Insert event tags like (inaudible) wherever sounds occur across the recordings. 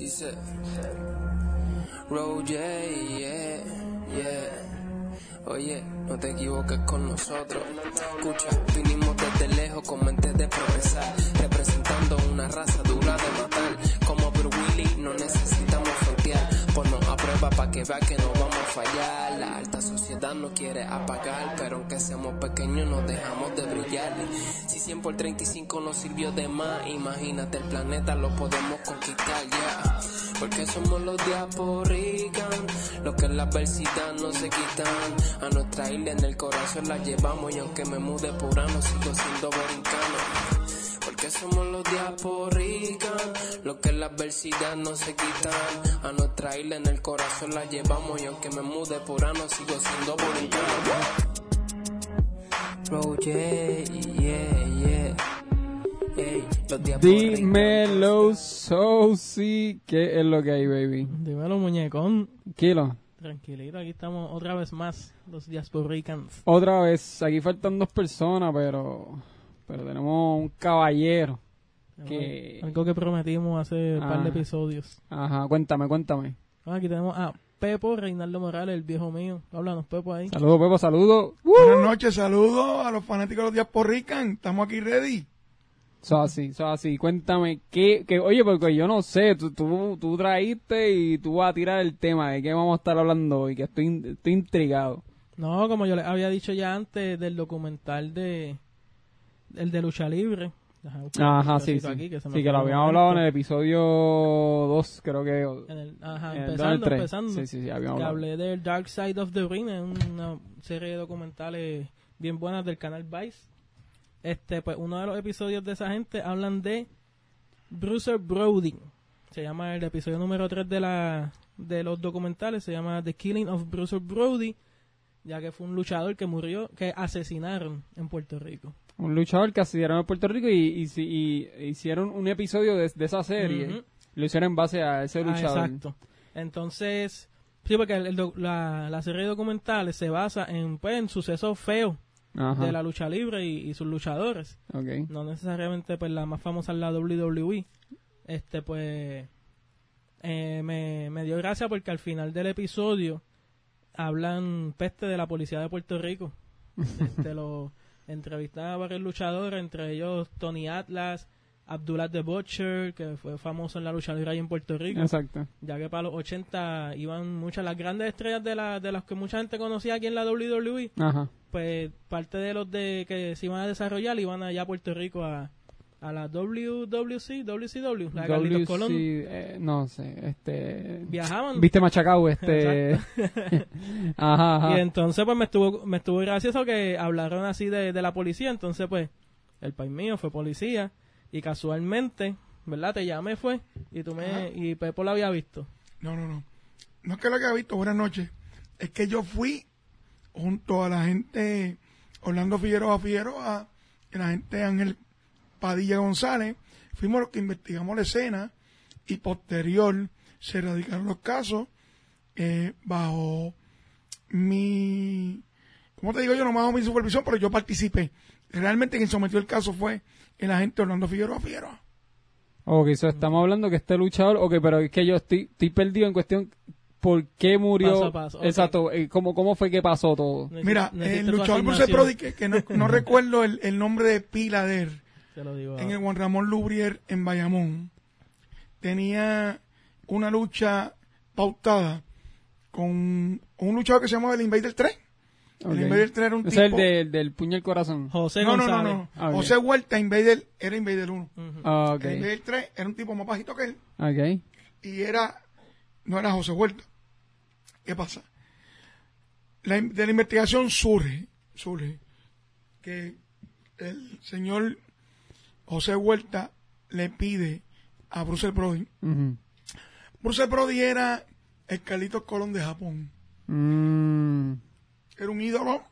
Dice, Roger, yeah, yeah. Oye, no te equivoques con nosotros. Escucha, vinimos desde lejos con mente de progresar, representando una raza dura de matar. Como Bruce Willis, no necesitamos frontear. Ponnos a prueba para que vea que no vamos a fallar. La alta sociedad nos quiere apagar, pero aunque seamos pequeños, nos dejamos de brillar. Si 100 por 35 nos sirvió de más, imagínate el planeta, lo podemos conquistar, ya. Porque somos los diaporican, los que en la adversidad no se quitan. A nuestra isla en el corazón la llevamos y aunque me mude por ano sigo siendo borincano. Somos los diaporican, los que en la adversidad no se quitan. A nuestra isla en el corazón la llevamos y aunque me mude por ano sigo siendo borincano. Bro, yeah, yeah, yeah. Ey, los diaporican. Dímelo, Sosi. ¿Qué es lo que hay, baby? Dímelo, muñecón. Kilo. Tranquilito, aquí estamos otra vez más, los Diasporicans. Otra vez, aquí faltan dos personas, pero pero tenemos un caballero que... Algo que prometimos hace un par de Ah. episodios. Ajá, cuéntame, cuéntame. Ah, aquí tenemos a Pepo Reinaldo Morales, el viejo mío. Háblanos, Pepo, ahí. Saludos, Pepo, saludos. Buenas noches, saludos a los fanáticos de los días por Rican. Estamos aquí ready. Eso así, eso así. Cuéntame, ¿qué, qué, oye, porque yo no sé, tú, tú, tú traíste y tú vas a tirar el tema de qué vamos a estar hablando hoy, que estoy, estoy intrigado. No, como yo les había dicho ya antes del documental de... El de lucha libre. Ajá, sí, sí. aquí, me sí, que lo habíamos hablado en el episodio 2, creo que. En el- ajá, en empezando. Sí, sí, sí, habíamos que hablado. hablé del Dark Side of the Ring, es una serie de documentales bien buenas del canal Vice. Este, pues uno de los episodios de esa gente hablan de Bruiser Brody. Se llama el episodio número 3 de la de los documentales, se llama The Killing of Bruiser Brody, ya que fue un luchador que murió, que asesinaron en Puerto Rico. Un luchador que asistieron a Puerto Rico y, y, y hicieron un episodio de, de esa serie. Lo hicieron en base a ese Ah, luchador. exacto. Entonces, sí, porque el- la, la serie de documentales se basa en, pues, en sucesos feos Ajá. de la lucha libre y, sus luchadores. No necesariamente pues la más famosa es la WWE. Este pues eh, me, me dio gracia porque al final del episodio hablan peste de la policía de Puerto Rico. (laughs) este lo entrevistan a varios luchadores, entre ellos Tony Atlas, Abdullah the Butcher, que fue famoso en la lucha libre ahí en Puerto Rico Exacto. ya que para los 80 iban muchas las grandes estrellas de, la, de las que mucha gente conocía aquí en la WWE Ajá. pues parte de los de que se iban a desarrollar iban allá a Puerto Rico a, a la WWC, WCW, la de Carlitos WC, Colón. eh, no sé, este... Viajaban. Viste Machacao, este... (laughs) ajá, ajá. Y entonces pues me estuvo me estuvo gracioso que hablaron así de, de la policía, entonces pues el país mío fue policía y casualmente, ¿verdad? Te llamé fue y tú me y Pepo lo había visto. No, no, no. No es que lo haya visto, buenas noches. Es que yo fui junto a la gente Orlando Figueroa Figueroa y la gente Ángel Padilla González. Fuimos los que investigamos la escena y posterior se erradicaron los casos eh, bajo mi, ¿cómo te digo yo? No bajo mi supervisión, pero yo participé. Realmente quien sometió el caso fue el agente Orlando Figueroa Figueroa. Ok, so estamos hablando que este luchador, ok, pero es que yo estoy, estoy perdido en cuestión por qué murió. Paso a paso. Exacto, eh, ¿cómo, ¿cómo fue que pasó todo? Mira, necesito el luchador Bruce que, que no, no (laughs) recuerdo el, el nombre de pila de él, Te lo digo. en el. Juan Ramón Lubrier en Bayamón, tenía una lucha pautada con un luchador que se llamaba el Invader 3. Ok. El Invader 3 era un Es tipo... el del, del puño al corazón. José no, no, no, González. no. Ah, ok. José Huerta, Invader, era Invader 1. Ujú. Ah, ok, El Invader 3 era un tipo más bajito que él ok. y era no era José Huerta. ¿Qué pasa? La, de la investigación surge, surge que el señor José Huerta le pide a Bruce Brody. Ujú. Bruce Brody era el Carlitos Colón de Japón. Mm, Era un ídolo.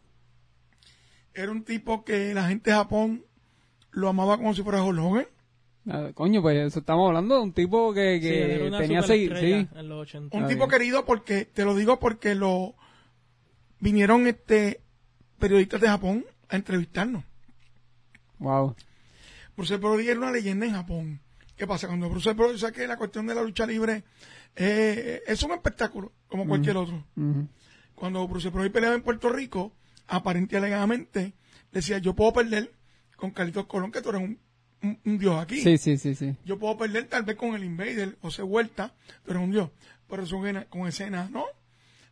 Era un tipo que la gente de Japón lo amaba como si fuera Hulk Hogan. ah, coño, pues eso estamos hablando de un tipo que, Sí, que una tenía seis, sí. en los 80. Un Ah, tipo bien. querido porque, te lo digo porque lo vinieron este periodistas de Japón a entrevistarnos. Wow. Bruce Brody era una leyenda en Japón. ¿Qué pasa? Cuando Bruce Brody dice que la cuestión de la lucha libre eh, es un espectáculo, como cualquier otro. Ujú. Cuando Bruce Brody peleaba en Puerto Rico, aparente y alegadamente, decía, yo puedo perder con Carlitos Colón, que tú eres un, un- un dios aquí. Sí, sí, sí, sí. Yo puedo perder tal vez con el Invader, José Vuelta, pero un dios. Pero eso con- con escenas, ¿no?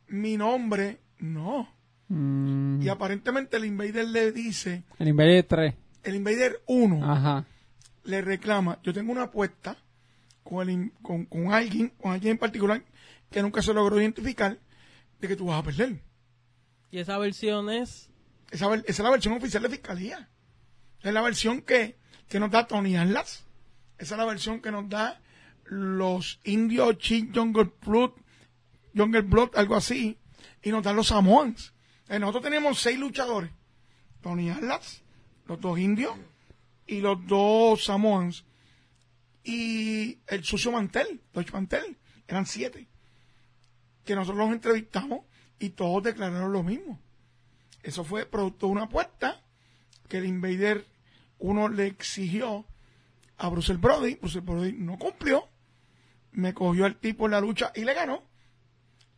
Mi nombre, no. Mm. Y aparentemente el Invader le dice, El Invader 3. El Invader 1 Ajá. le reclama, yo tengo una apuesta con, el in- con, con alguien, con alguien en particular, que nunca se logró identificar, de que tú vas a perder. Y esa versión es. Esa, es la versión oficial de Fiscalía. Es la versión que, que nos da Tony Atlas. Esa es la versión que nos da los indios Chief Jungle Blood, Jungle Blood, algo así, y nos dan los Samoans. Eh, nosotros tenemos seis luchadores. Tony Atlas, los dos indios y los dos Samoans. Y el sucio Mantel, Dodge Mantel, eran siete. Que nosotros los entrevistamos y todos declararon lo mismo. Eso fue producto de una apuesta que el Invader uno le exigió a Bruce Brody. Bruce Brody no cumplió. Me cogió al tipo en la lucha y le ganó.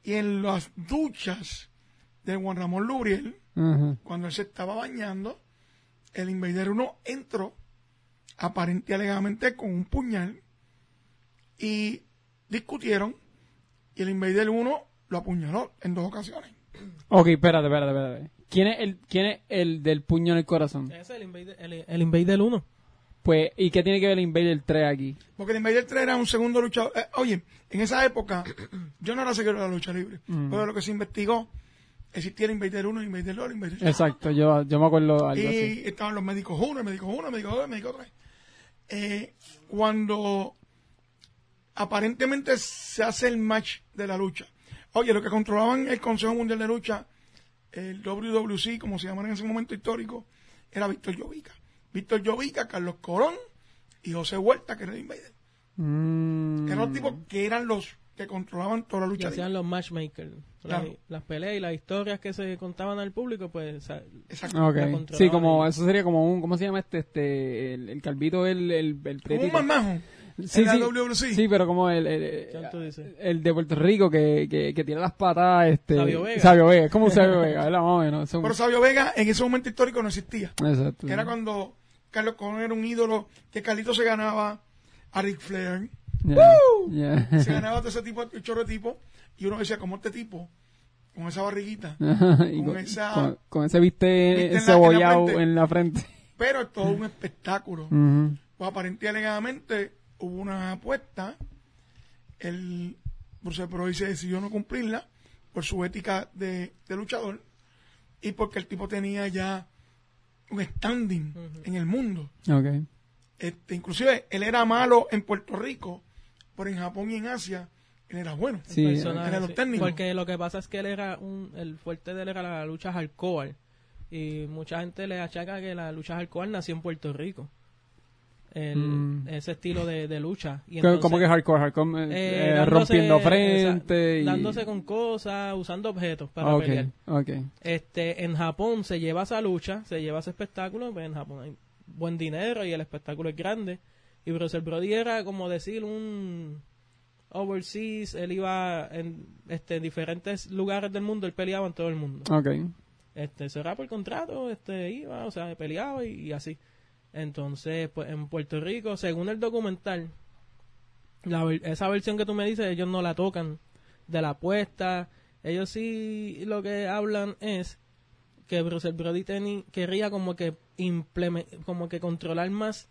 Y en las duchas de Juan Ramón Lubriel, cuando él se estaba bañando, el Invader 1 entró aparente y alegadamente con un puñal y discutieron y el Invader 1 lo apuñaló en dos ocasiones. Ok, espérate, espérate, espérate. ¿Quién es el, quién es el del puño en el corazón? Ese es el Invader, el, el Invader 1. Pues, ¿y qué tiene que ver el Invader 3 aquí? Porque el Invader 3 era un segundo luchador. Eh, oye, en esa época, (clears throat) yo no era seguidor de la lucha libre, pero lo que se investigó, existía Invader 1, el Invader 2, el Invader 3. Exacto, yo, yo me acuerdo algo Y así. estaban los médicos 1, el médico 1, el médico 2, el médico 3. Eh, cuando aparentemente se hace el match de la lucha. Oye, lo que controlaban el Consejo Mundial de Lucha, el WWC, como se llamaba en ese momento histórico, era Víctor Llovica. Víctor Llovica, Carlos Corón y José Huerta, que era el Invader. Mm. Eran los tipos que eran los que controlaban toda la Y lucha. hacían libre. los matchmakers. Claro. Las, las peleas y las historias que se contaban al público, pues. o sea, Exacto. Ok. la controlaban Sí, como, eso sería como un, ¿cómo se llama este, este, el, el calvito, el, el, el Como un marmajo. Sí, sí, WWC. sí, pero como el, el, el de Puerto Rico que, que, que tira las patadas, este... Sabio Vega. Sabio Vega, es como un Sabio Vega, ¿verdad? Más o menos. Pero Sabio Vega en ese momento histórico no existía. Exacto. Era cuando Carlos Colón era un ídolo, que Carlito se ganaba a Ric Flair, Se (laughs) ganaba todo ese tipo, el chorro de tipo, y uno decía, como este tipo, con esa barriguita, (laughs) Y con con, esa- con- con ese viste Viste en la- encebollado en la en la frente. pero es todo un (laughs) espectáculo. Ujú. Pues aparentemente alegadamente hubo una apuesta, el Bruce Brody se decidió no cumplirla por su ética de, de luchador y porque el tipo tenía ya un standing en el mundo. Ok. Este, inclusive él era malo en Puerto Rico, pero en Japón y en Asia él era bueno. Sí, personaje, Era los técnicos. Porque lo que pasa es que él era un, el fuerte de él era la lucha hardcore. Y mucha gente le achaca que la lucha hardcore nació en Puerto Rico. El, Mm. Ese estilo de, de lucha. Y ¿Cómo- entonces, ¿Cómo que hardcore? Hardcore eh, eh, eh, dándose- rompiendo frente esa- y... Dándose con cosas, usando objetos para Ok, pelear. ok. Este, en Japón se lleva esa lucha, se lleva ese espectáculo, pues en Japón hay buen dinero y el espectáculo es grande. Y Bruce Brody era como decir un overseas, él iba en este, diferentes lugares del mundo, él peleaba en todo el mundo. Ok. Este, cerraba por contrato, este, iba, o sea, peleaba y, y así. Entonces, pues en Puerto Rico, según el documental, la esa versión que tú me dices, ellos no la tocan de la apuesta. Ellos sí lo que hablan es que Bruce Brody teni- querría como que como que controlar más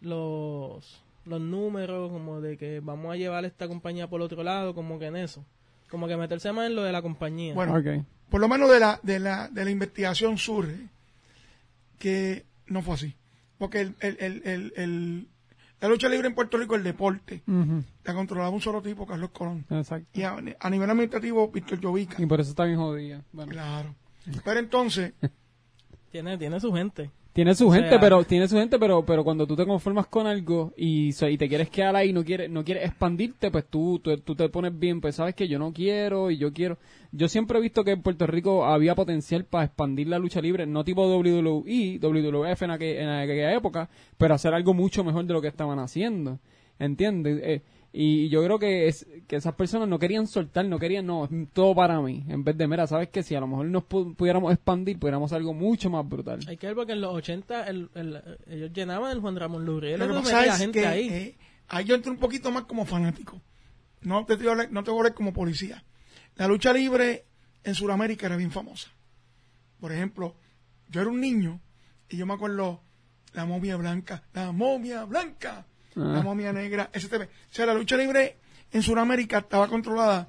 los los números, como de que vamos a llevar esta compañía por otro lado, como que en eso. Como que meterse más en lo de la compañía. Bueno, Ok. por lo menos de la, de la, de la investigación surge que no fue así. Porque el, el, el, el, el- la lucha libre en Puerto Rico, el deporte, Ujú. la controlaba un solo tipo, Carlos Colón. Exacto. Y a, a nivel administrativo, Víctor Llovica. Y por eso está bien jodida. Bueno. Claro. Pero entonces, (laughs) Tiene, tiene su gente. Tiene su O gente, sea- pero tiene su gente, pero pero cuando tú te conformas con algo y, y te quieres quedar ahí y no quieres no quieres expandirte, pues tú, tú tú te pones bien, pues sabes que yo no quiero y yo quiero. Yo siempre he visto que en Puerto Rico había potencial para expandir la lucha libre, no tipo WWE, WWF en, aquel- en aquella época, pero hacer algo mucho mejor de lo que estaban haciendo. ¿entiendes? Eh, y yo creo que, es, que esas personas no querían soltar, no querían, no, es todo para mí. En vez de, mira, ¿sabes qué? Si a lo mejor nos pu- pudiéramos expandir, pudiéramos algo mucho más brutal. Hay que ver porque en los 80 el, el- ellos llenaban el Juan Ramón Lubriel. Lo que pasa es gente que ahí. eh, ahí yo entro un poquito más como fanático. No te, voy a hablar- no te voy a hablar como policía. La lucha libre en Sudamérica era bien famosa. Por ejemplo, yo era un niño y yo me acuerdo la momia blanca, la momia blanca, la Ah. momia negra, STV. O sea, la lucha libre en Sudamérica estaba controlada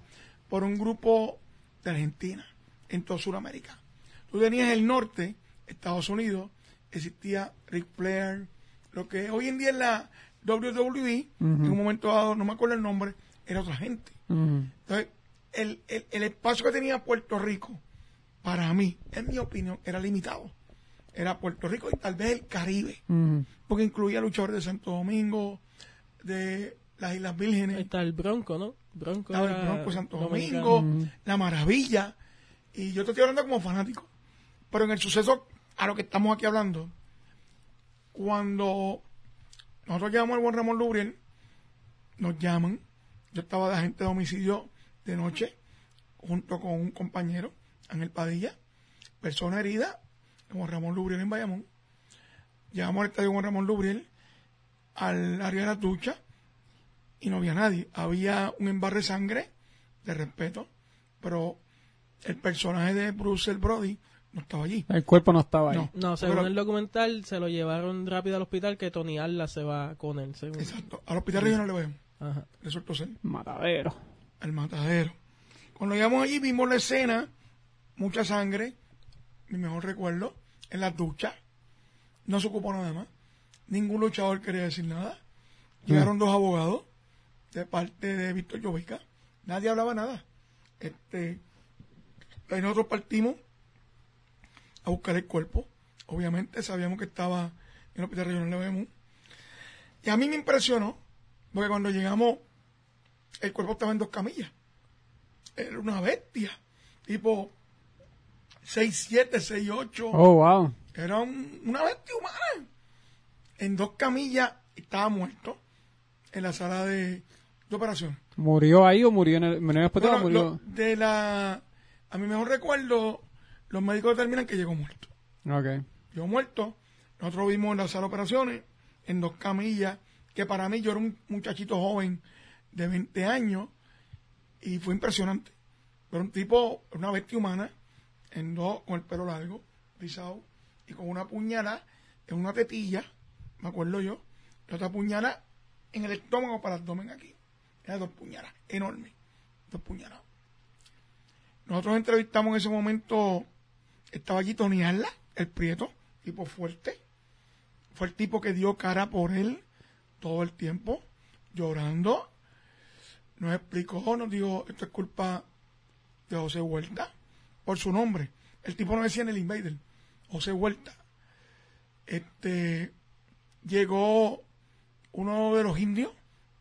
por un grupo de Argentina, en toda Sudamérica. Tú tenías el norte, Estados Unidos, existía Ric Flair, lo que hoy en día es la WWE, en un momento dado, no me acuerdo el nombre, era otra gente. Entonces, el, el, el espacio que tenía Puerto Rico, para mí, en mi opinión, era limitado. Era Puerto Rico y tal vez el Caribe, porque incluía luchadores de Santo Domingo, de las Islas Vírgenes, Ahí está el Bronco, ¿no? Bronco, estaba el Bronco Santo dominicano. Domingo, La Maravilla, y yo te estoy hablando como fanático. Pero en el suceso a lo que estamos aquí hablando, cuando nosotros llamamos al buen Ramón Lubriel, nos llaman, yo estaba de agente de homicidio de noche, junto con un compañero, Ángel Padilla, persona herida, como Ramón Lubriel en Bayamón. Llegamos al estadio Juan Ramón Lubriel, al área de la ducha, y no había nadie. Había un embarre de sangre, de respeto, pero el personaje de Bruce Brody no estaba allí. El cuerpo no estaba ahí. No. No, según Pero- el documental, se lo llevaron rápido al hospital que Tony Arla se va con él. según- Exacto. Al hospital regional le veo. Ajá. Resultó ser Matadero. al matadero. Cuando llegamos allí vimos la escena, mucha sangre, mi mejor recuerdo, en las duchas. No se ocupó nada más. Ningún luchador quería decir nada. Llegaron dos abogados de parte de Víctor Llovica. Nadie hablaba nada. Este, ahí nosotros partimos a buscar el cuerpo. Obviamente sabíamos que estaba en el hospital regional de Bayamón. Y a mí me impresionó, porque cuando llegamos, el cuerpo estaba en dos camillas. Era una bestia. Tipo 6'7, 6'8. Oh, wow. Era un- una bestia humana. En dos camillas estaba muerto en la sala de, de operación. ¿Murió ahí o murió en el, en el hospital Bueno, murió? lo- de la, a mi mejor recuerdo, los médicos determinan que llegó muerto. Ok. Llegó muerto. Nosotros vimos en la sala de operaciones, en dos camillas, que para mí yo era un muchachito joven de 20 años y fue impresionante. Era un tipo, una bestia humana, en dos, con el pelo largo, rizado, y con una puñalada en una tetilla, me acuerdo yo, y otra puñalada en el estómago para el abdomen aquí. Era dos puñaladas, enormes, dos puñaladas. Nosotros entrevistamos en ese momento, estaba allí Tony Arla, el prieto, tipo fuerte. Fue el tipo que dio cara por él todo el tiempo, llorando. Nos explicó, nos dijo, esto es culpa de José Huerta, por su nombre. El tipo no decía en el Invader, José Huerta. Este, llegó uno de los indios,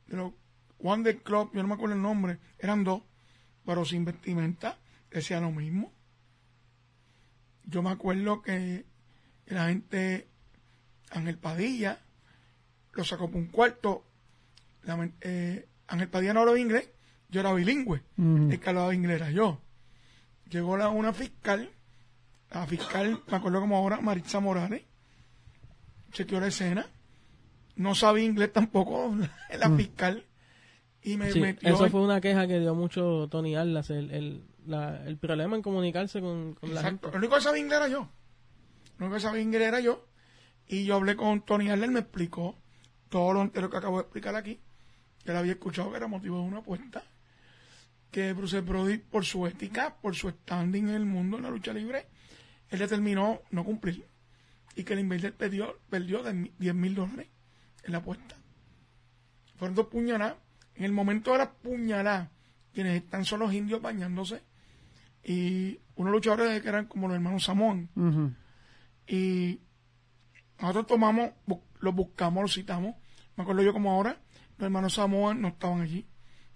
de los Wonder Club, yo no me acuerdo el nombre, eran dos, pero sin vestimenta, decía lo mismo. Yo me acuerdo que la gente, Ángel Padilla, lo sacó por un cuarto. La- eh, Ángel Padilla no hablaba inglés, yo era bilingüe. Ujú. El que hablaba inglés era yo. Llegó la, una fiscal, la fiscal, me acuerdo como ahora, Maritza Morales, chequeó la escena. No sabía inglés tampoco, (laughs) la fiscal. Y me Sí, metió eso en- fue una queja que dio mucho Tony Arlas, el, el, la- el problema en comunicarse con, con la Exacto. gente. Lo único que sabía inglés era yo. Lo único que sabía inglés era yo. Y yo hablé con Tony Arler, me explicó todo lo entero que acabo de explicar aquí. Que él había escuchado que era motivo de una apuesta. Que Bruce Brody, por su ética, por su standing en el mundo, en la lucha libre, él determinó no cumplir. Y que el Invader perdió, perdió de 10 mil dólares en la apuesta. Fueron dos puñaladas. En el momento de la puñalada, quienes están son los indios bañándose y unos luchadores que eran como los hermanos Samón. Y nosotros tomamos, los buscamos, los citamos. Me acuerdo yo como ahora, los hermanos Samoa no estaban allí.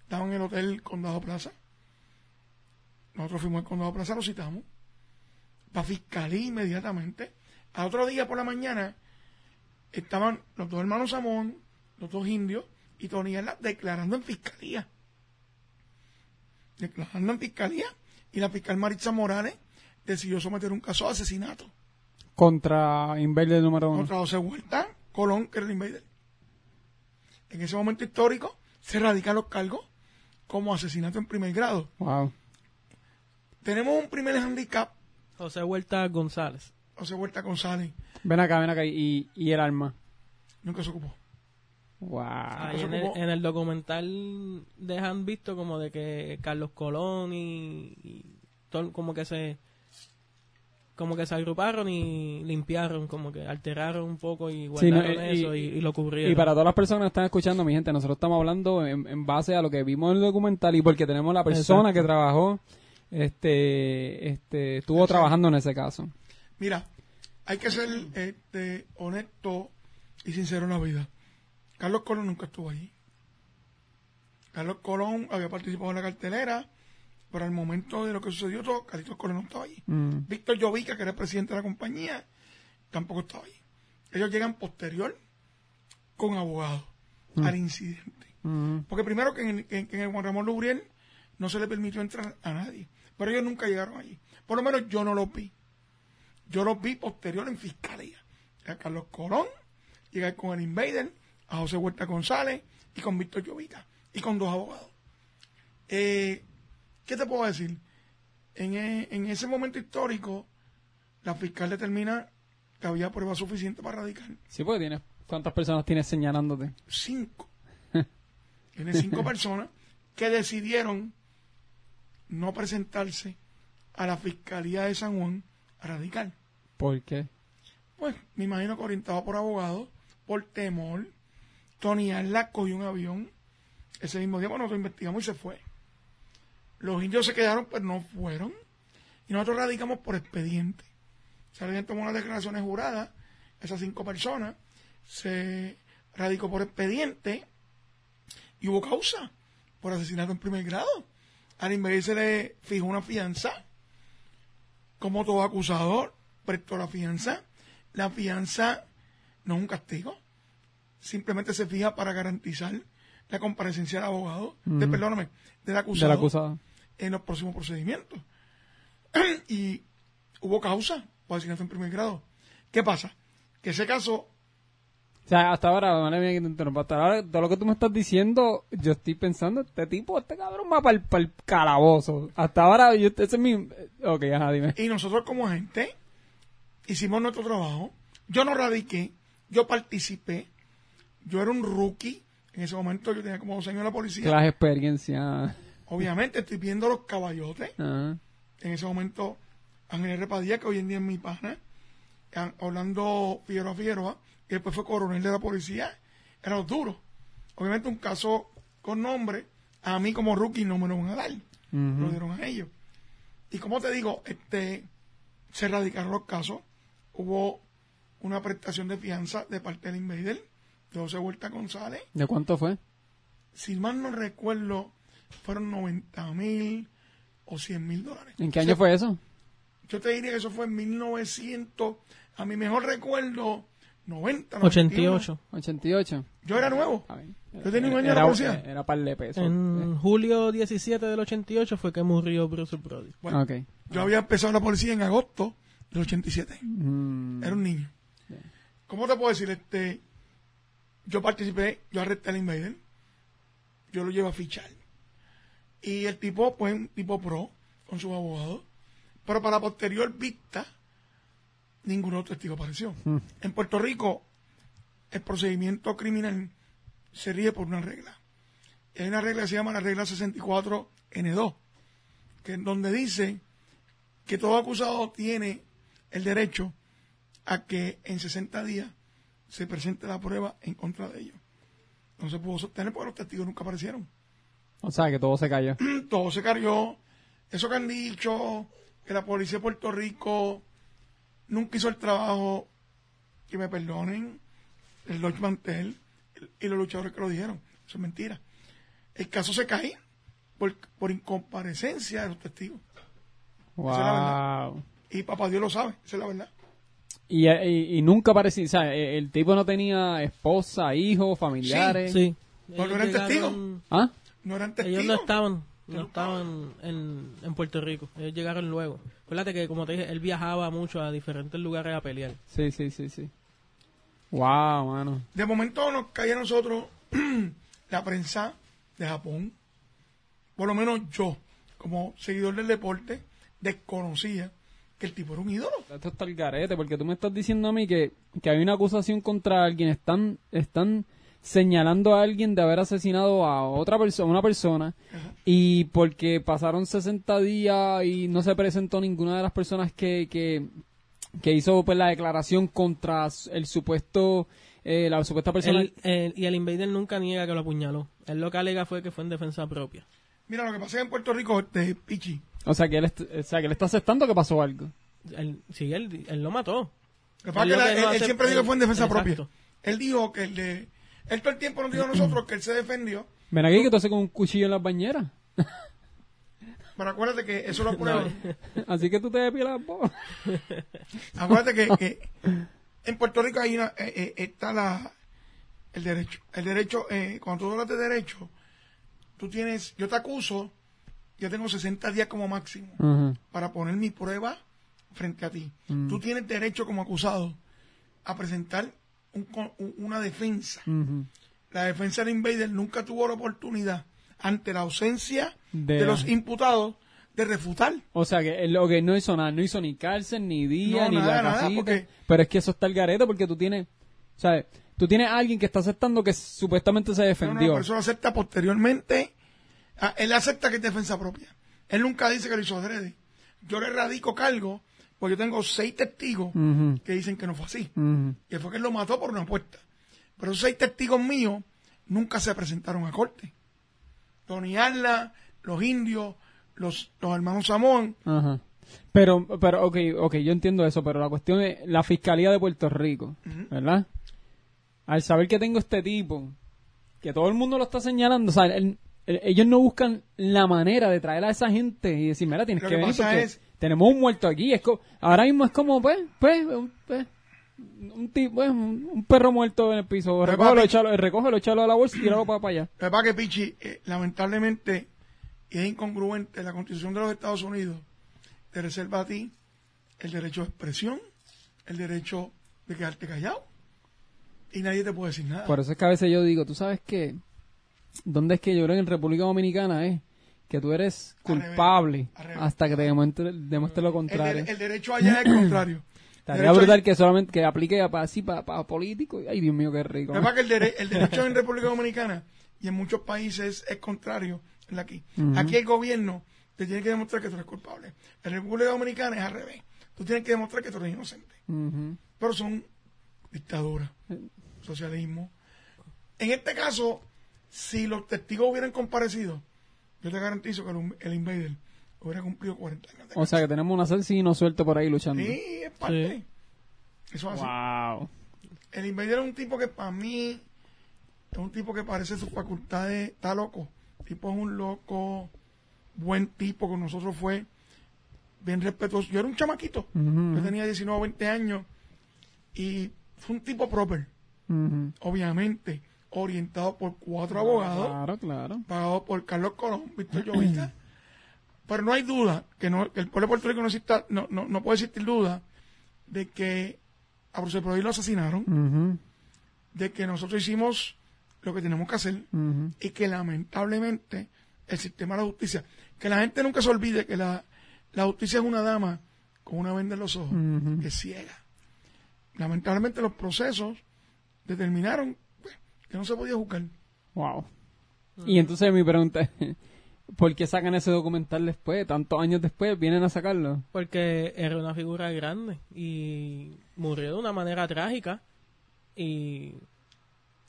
Estaban en el hotel Condado Plaza. Nosotros fuimos al Condado Plaza, los citamos. Para fiscalía inmediatamente. Al otro día por la mañana estaban los dos hermanos Samón, los dos indios y Tony Arla declarando en fiscalía. Declarando en fiscalía y la fiscal Maritza Morales decidió someter un caso de asesinato Contra Invader número uno. contra José Huerta Colón, que era el invader. En ese momento histórico se radican los cargos como asesinato en primer grado. Wow. Tenemos un primer handicap, José Huerta González. José Huerta González, Ven acá, ven acá. Y, y el arma. nunca se ocupó. Wow. En, el, en el documental dejan visto como de que Carlos Colón y, y todo, como que se como que se agruparon y limpiaron, como que alteraron un poco y Sí, no, guardaron y- eso y, y lo cubrieron. Y para todas las personas que están escuchando, mi gente, nosotros estamos hablando en, en base a lo que vimos en el documental y porque tenemos la persona Exacto. que trabajó, este, este, estuvo trabajando en ese caso. Mira, hay que ser este, honesto y sincero en la vida. Carlos Colón nunca estuvo allí. Carlos Colón había participado en la cartelera, pero al momento de lo que sucedió todo, Carlitos Colón no estaba allí. Mm. Víctor Llovica, que era el presidente de la compañía, tampoco estaba allí. Ellos llegan posterior con abogados al incidente. Mm. Porque primero que en, que- que en el Juan Ramón Lubriel no se le permitió entrar a nadie. Pero ellos nunca llegaron allí. Por lo menos yo no los vi. Yo los vi posterior en fiscalía. A Carlos Colón, llegar con el Invader, a José Huerta González y con Víctor Llovica. Y con dos abogados. Eh, ¿Qué te puedo decir? En, e- en ese momento histórico, la fiscal determina que había prueba suficiente para radicar Sí, porque tienes, ¿cuántas personas tienes señalándote? cinco. (laughs) Tiene cinco personas que decidieron no presentarse a la Fiscalía de San Juan a radicar. ¿Por qué? Pues me imagino que orientado por abogados, por temor, Tony Arla cogió un avión. Ese mismo día, bueno, nosotros investigamos y se fue. Los indios se quedaron, pero no fueron. Y nosotros radicamos por expediente. Alguien tomó unas declaraciones juradas, esas cinco personas, se radicó por expediente y hubo causa por asesinato en primer grado. Al invadir se le fijó una fianza como todo acusador, prestó la fianza. La fianza no es un castigo, simplemente se fija para garantizar la comparecencia del abogado, de, perdóname, del acusado, Del acusado. En los próximos procedimientos. (clears throat) y hubo causa por asesinato en primer grado. ¿Qué pasa? Que ese caso, O sea, hasta ahora, madre mía que te interrumpa, hasta ahora, todo lo que tú me estás diciendo, yo estoy pensando, este tipo, este cabrón va para el, calabozo. Hasta ahora, yo, ese es mi... Ok, ajá, dime. y nosotros como gente hicimos nuestro trabajo. Yo no radiqué, yo participé, yo era un rookie. En ese momento yo tenía como dos años en la policía. Las experiencias. Obviamente estoy viendo los caballotes. Ajá. en ese momento Ángel R. Padilla, que hoy en día es mi pana, Orlando Figueroa Figueroa, que después fue coronel de la policía, eran los duros. Obviamente un caso con nombre, a mí como rookie no me lo van a dar, lo dieron a ellos. Y como te digo, este se radicaron los casos, hubo una prestación de fianza de parte del Invader, de José Huerta González, ¿De cuánto fue? si mal no recuerdo, fueron 90 mil o 100 mil dólares. ¿En qué O año sea, fue eso? yo te diría que eso fue en 1900, a mi mejor recuerdo, 90, 91. 88. 88. Yo era nuevo. A ver. Yo tenía un año en era, la policía. Era par de pesos. En julio 17 del 88 fue que murió Bruce Brody. Bueno, Ok. Yo había empezado la policía en agosto del 87. Mm, Era un niño. ¿Cómo te puedo decir? Este, yo participé, yo arresté al invader, yo lo llevo a fichar. Y el tipo, pues, un tipo pro, con sus abogados. Pero para posterior vista, ningún otro testigo apareció. En Puerto Rico, el procedimiento criminal se ríe por una regla. Hay una regla que se llama la regla 64N2, que es donde dice que todo acusado tiene el derecho a que en 60 días se presente la prueba en contra de ellos. No se pudo sostener porque los testigos nunca aparecieron. O sea, que todo se cayó. (clears throat) Todo se cargó. Eso que han dicho, que la policía de Puerto Rico nunca hizo el trabajo, que me perdonen, el Lodge Mantel y los luchadores que lo dijeron. Eso es mentira. El caso se cae por, por incomparecencia de los testigos. Esa es la verdad. Wow. Y papá Dios lo sabe, esa es la verdad. Y, y, y nunca parecía, o sea, el tipo no tenía esposa, hijos, familiares. Sí. ¿No eran testigos? ¿Ah? No eran Ellos testigos. no estaban, no estaban en, en Puerto Rico. Ellos llegaron luego. Acuérdate que, como te dije, él viajaba mucho a diferentes lugares a pelear. Sí, sí, sí, sí. Wow, mano. De momento nos caía a nosotros (clears throat) la prensa de Japón. Por lo menos yo, como seguidor del deporte, desconocía que el tipo era un ídolo. Esto está el garete, porque tú me estás diciendo a mí que, que hay una acusación contra alguien, están, están señalando a alguien de haber asesinado a otra persona, una persona, y porque pasaron 60 días y no se presentó ninguna de las personas que, que, que hizo pues la declaración contra el supuesto, eh, la supuesta persona. Y el Invader nunca niega que lo apuñaló. Él lo que alega fue que fue en defensa propia. Mira, lo que pasa es que en Puerto Rico, este Pichi, o sea que él, o sea que él está aceptando que pasó algo. Él, sí, él, él lo mató. Lo que pasa Él que la- él, no él hace- siempre dijo que fue en defensa Exacto. propia. Él dijo que el de... Él todo el tiempo nos dijo a nosotros que él se defendió. Ven aquí que tú haces con un cuchillo en las bañeras. (laughs) Pero acuérdate que eso lo prueba. Así que tú te depilas vos. (laughs) Acuérdate que, que en Puerto Rico hay una, eh, eh, está la, el derecho. El derecho, eh, cuando tú hablas de derecho, tú tienes, yo te acuso, yo tengo 60 días como máximo para poner mi prueba frente a ti. Tú tienes derecho como acusado a presentar un un- una defensa. La defensa de Invader nunca tuvo la oportunidad, ante la ausencia de, De- los imputados, de refutar. O sea que lo que no hizo nada, no hizo ni cárcel, ni día, No, ni nada, la nada, casita. porque- Pero es que eso está el garete porque tú tienes, o sea, tú tienes a alguien que está aceptando que supuestamente se No, no, defendió. pero eso lo acepta posteriormente. Ah, él acepta que es defensa propia. Él nunca dice que lo hizo adrede. Yo le radico cargo porque yo tengo seis testigos que dicen que no fue así. Que fue que él lo mató por una apuesta. Pero esos seis testigos míos nunca se presentaron a corte. Tony Arla, los indios, los, los hermanos Samón. Ajá. Pero, pero, ok, ok, yo entiendo eso, pero la cuestión es la Fiscalía de Puerto Rico, ¿verdad? Al saber que tengo este tipo, que todo el mundo lo está señalando, o sea, el- el- ellos no buscan la manera de traer a esa gente y decir, mira, tienes Lo que que venir pasa porque es- tenemos un muerto aquí. Es co- ahora mismo es como, pues, pues, un- pues, un tipo, pues, un un perro muerto en el piso. Pero, Recógelo, papi- échalo, recógelo, échalo a la bolsa y tíralo para, para allá. Lo que pasa es que Pichi, eh, lamentablemente, es incongruente la Constitución de los Estados Unidos te reserva a ti el derecho de expresión, el derecho de quedarte callado. Y nadie te puede decir nada. Por eso es que a veces yo digo, tú sabes que, ¿dónde es que yo creo que en República Dominicana es? Que tú eres Al revés, culpable al revés. hasta que te demuestre, demuestre lo el, contrario. de- el derecho allá es el (clears throat) contrario. Estaría brutal que solamente que aplique para así, para, para político. Ay, Dios mío, qué rico. Es que el, dere- el (laughs) derecho en República Dominicana y en muchos países es contrario aquí. Aquí el gobierno te tiene que demostrar que tú eres culpable. En República Dominicana es al revés. Tú tienes que demostrar que tú eres inocente. Pero son dictaduras, socialismo. En este caso, si los testigos hubieran comparecido, yo te garantizo que el, el invader hubiera cumplido 40 años. de O sea que tenemos un asesino suelto por ahí luchando. Sí, es parte. Eso es así. Wow. El invader es un tipo que para mí es un tipo que parece sus facultades, está loco. El tipo es un loco, buen tipo, con nosotros fue bien respetuoso. Yo era un chamaquito, yo tenía 19 o 20 años y fue un tipo proper. Obviamente orientado por cuatro abogados, Claro, claro. pagados por Carlos Colón, Víctor Llovica. Pero no hay duda que, no, que el pueblo de Puerto Rico no, exista, no, no, no puede existir duda de que a Bruce Brody lo asesinaron, de que nosotros hicimos lo que tenemos que hacer y que lamentablemente el sistema de la justicia, que la gente nunca se olvide que la, la justicia es una dama con una venda en los ojos, Ujú. que es ciega. Lamentablemente los procesos determinaron que no se podía juzgar. Wow. Y entonces mi pregunta es, (laughs) ¿por qué sacan ese documental después? Tantos años después vienen a sacarlo. Porque era una figura grande y murió de una manera trágica. Y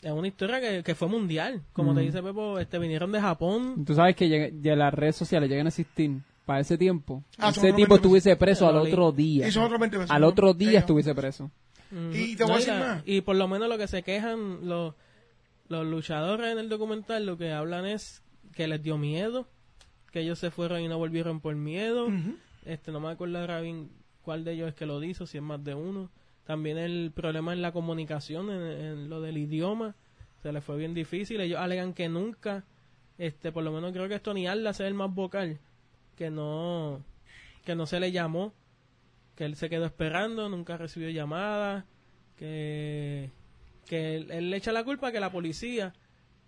es una historia que, que fue mundial. Como te dice Pepo, este, vinieron de Japón. Tú sabes que ya las redes sociales llegan a existir para ese tiempo. Ah, ese tipo 20 estuviese preso al otro día. Y son otros 20 pesos. Al ¿no? otro día Ellos. estuviese preso. Mm, Y te voy a decir más. Y por lo menos lo que se quejan los, los luchadores en el documental, lo que hablan es que les dio miedo, que ellos se fueron y no volvieron por miedo. Este, no me acuerdo ahora bien cuál de ellos es que lo hizo, si es más de uno. También el problema en la comunicación, en, en lo del idioma. Se le fue bien difícil. Ellos alegan que nunca, este, por lo menos creo que Tony Atlas es el más vocal, que no, que no se le llamó, que él se quedó esperando, nunca recibió llamada, que, que él, él le echa la culpa que la policía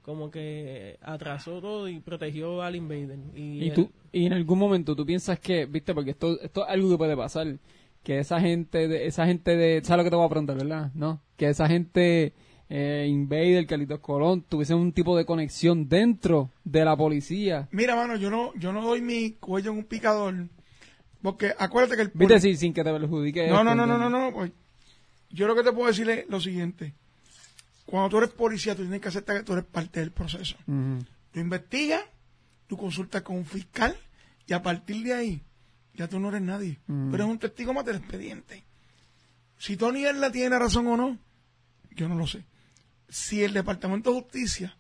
como que atrasó todo y protegió al invader. Y, Y él- tú, y en algún momento tú piensas que, viste, porque esto, esto es algo que puede pasar, que esa gente, de, esa gente de, ¿sabes lo que te voy a preguntar, verdad? ¿No? Que esa gente, eh, Invader, Carlitos Colón, tuviese un tipo de conexión dentro de la policía. Mira, mano, yo no, yo no doy mi cuello en un picador. Porque acuérdate que el Viste, sí, sin que te perjudique. No, esto, no, no, no, no, no, pues, yo lo que te puedo decir es lo siguiente. Cuando tú eres policía, tú tienes que aceptar que tú eres parte del proceso. Ujú. Tú investigas, tú consultas con un fiscal y a partir de ahí ya tú no eres nadie. Mm. Tú eres un testigo más del expediente. Si Tony la tiene razón o no, yo no lo sé. Si el Departamento de Justicia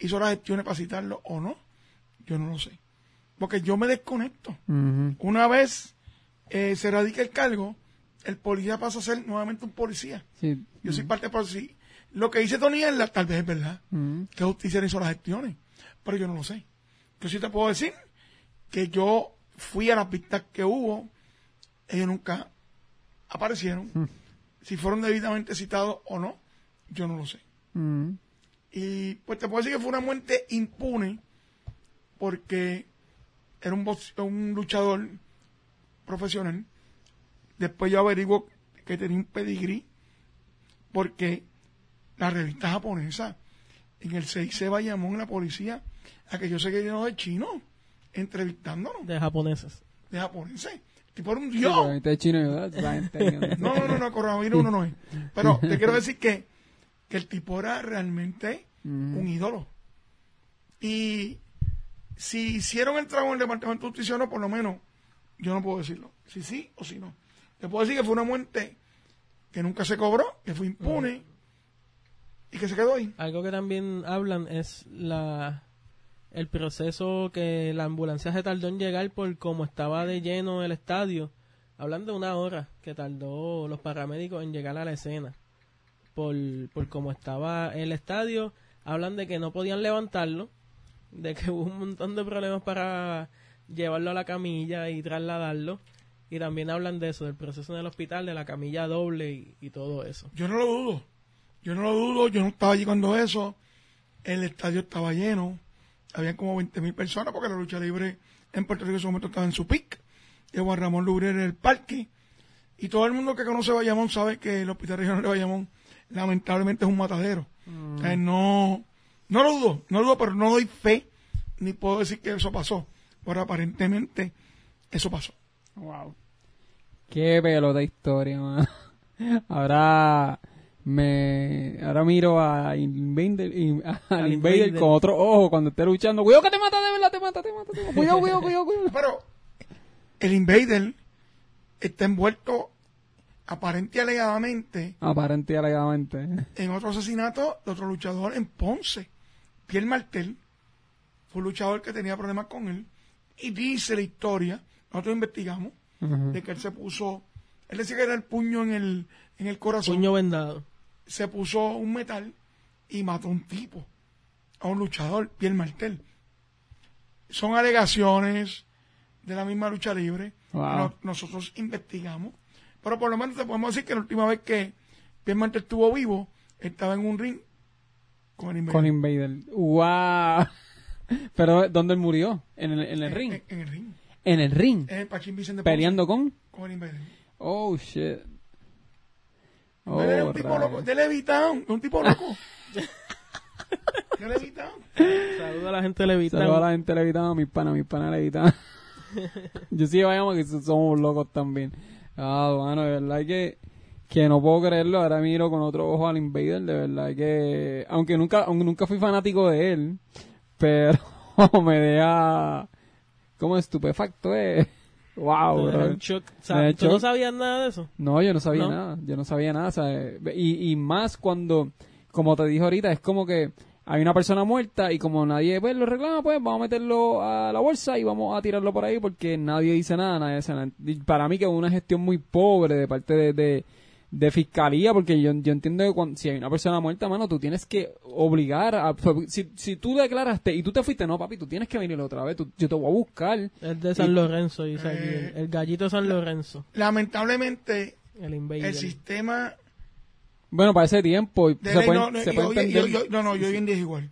hizo las gestiones para citarlo o no, yo no lo sé. Porque yo me desconecto. Una vez eh, se radica el cargo, el policía pasa a ser nuevamente un policía. Sí. Yo soy parte de policía. Lo que dice Tony Erla, tal vez es verdad Ujú. que justicia hizo las gestiones, pero yo no lo sé. Yo sí te puedo decir que yo fui a las pistas que hubo, ellos nunca aparecieron. Si fueron debidamente citados o no, yo no lo sé. Ujú. Y pues te puedo decir que fue una muerte impune porque era un, box- un luchador profesional. Después yo averiguo que tenía un pedigrí porque la revista japonesa en el 6C Bayamón, la policía, a que yo sé que lleno de chinos entrevistándonos, de japoneses. de japoneses. El tipo era un Sí, dios. porque este es chino, No, no, no, no, coronavirus uno no es. Pero te quiero decir que, que el tipo era realmente un ídolo. Y si hicieron el trabajo en el Departamento de Justicia o no, por lo menos, yo no puedo decirlo. Si sí o si no. Te puedo decir que fue una muerte que nunca se cobró, que fue impune y que se quedó ahí. Algo que también hablan es la el proceso que la ambulancia se tardó en llegar por cómo estaba de lleno el estadio. Hablan de una hora que tardó los paramédicos en llegar a la escena. Por, por cómo estaba el estadio. Hablan de que no podían levantarlo. De que (laughs) hubo un montón de problemas para llevarlo a la camilla y trasladarlo. Y también hablan de eso, del proceso en el hospital, de la camilla doble y, y todo eso. Yo no lo dudo. Yo no lo dudo. Yo no estaba allí cuando eso. El estadio estaba lleno. Habían como 20 mil personas porque la lucha libre en Puerto Rico en ese momento estaba en su pic. Y Juan Ramón Lubrier en el parque. Y todo el mundo que conoce Bayamón sabe que el Hospital Regional de Bayamón lamentablemente es un matadero. Eh, no, no lo dudo, no lo dudo, pero no doy fe ni puedo decir que eso pasó. Pero aparentemente eso pasó. Wow. Qué pelota historia, man. (laughs) Ahora me ahora miro a Invader, in- (laughs) al Al Invader Invader. con otro ojo cuando esté luchando. Cuidado que te mata de verdad, te mata, te mata, te mata. Cuidado, cuidado, cuidado, cuidado. Pero el Invader está envuelto aparente y alegadamente Aparente y alegadamente. en otro asesinato de otro luchador en Ponce. Pierre Martel fue un luchador que tenía problemas con él. Y dice la historia, nosotros investigamos, de que él se puso, él decía que era el puño en el, en el corazón, Puño vendado. Se puso un metal y mató a un tipo, a un luchador, Pierre Martel. Son alegaciones de la misma lucha libre. Wow. No- nosotros investigamos. Pero por lo menos te podemos decir que la última vez que Pierre Martel estuvo vivo, estaba en un ring con Invader. Con Invader. Wow. (laughs) Pero ¿dónde él murió? En el, en el En- ring. En, en el ring. En el ring. Pachín Vicente Peleando con. Con Invader. Oh shit. Oh, era un tipo rayos. loco, de Levitown, un tipo loco. (laughs) de Levitown. Saludos a la gente de Levitán. Saludos a la gente levitada, mis panas, mis panas levitadas. (laughs) Yo sí vayamos que somos locos también. Ah, bueno, de verdad que, que no puedo creerlo. Ahora miro con otro ojo al Invader, de verdad que, aunque nunca, aunque nunca fui fanático de él, pero (laughs) me deja como estupefacto, eh. Wow, bro. en shock. O sea, ¿Tú no sabías nada de eso? No, yo no sabía ¿No? nada, yo no sabía nada, y, y más cuando, como te dije ahorita, es como que hay una persona muerta y como nadie pues, lo reclama, pues vamos a meterlo a la bolsa y vamos a tirarlo por ahí porque nadie dice nada, nadie dice nada. Y para mí que es una gestión muy pobre de parte de, de, de fiscalía, porque yo, yo entiendo que cuando, si hay una persona muerta, mano, tú tienes que obligar a... Si, si tú declaraste y tú te fuiste, no, papi, tú tienes que venir otra vez, tú- yo te voy a buscar. Es de San Lorenzo, dice aquí. Eh, El gallito San Lorenzo. Lamentablemente, El sistema Bueno, para ese tiempo, de se ley no, no, se y puede hoy- y entender. hoy- yo- no, no, yo hoy en día es igual.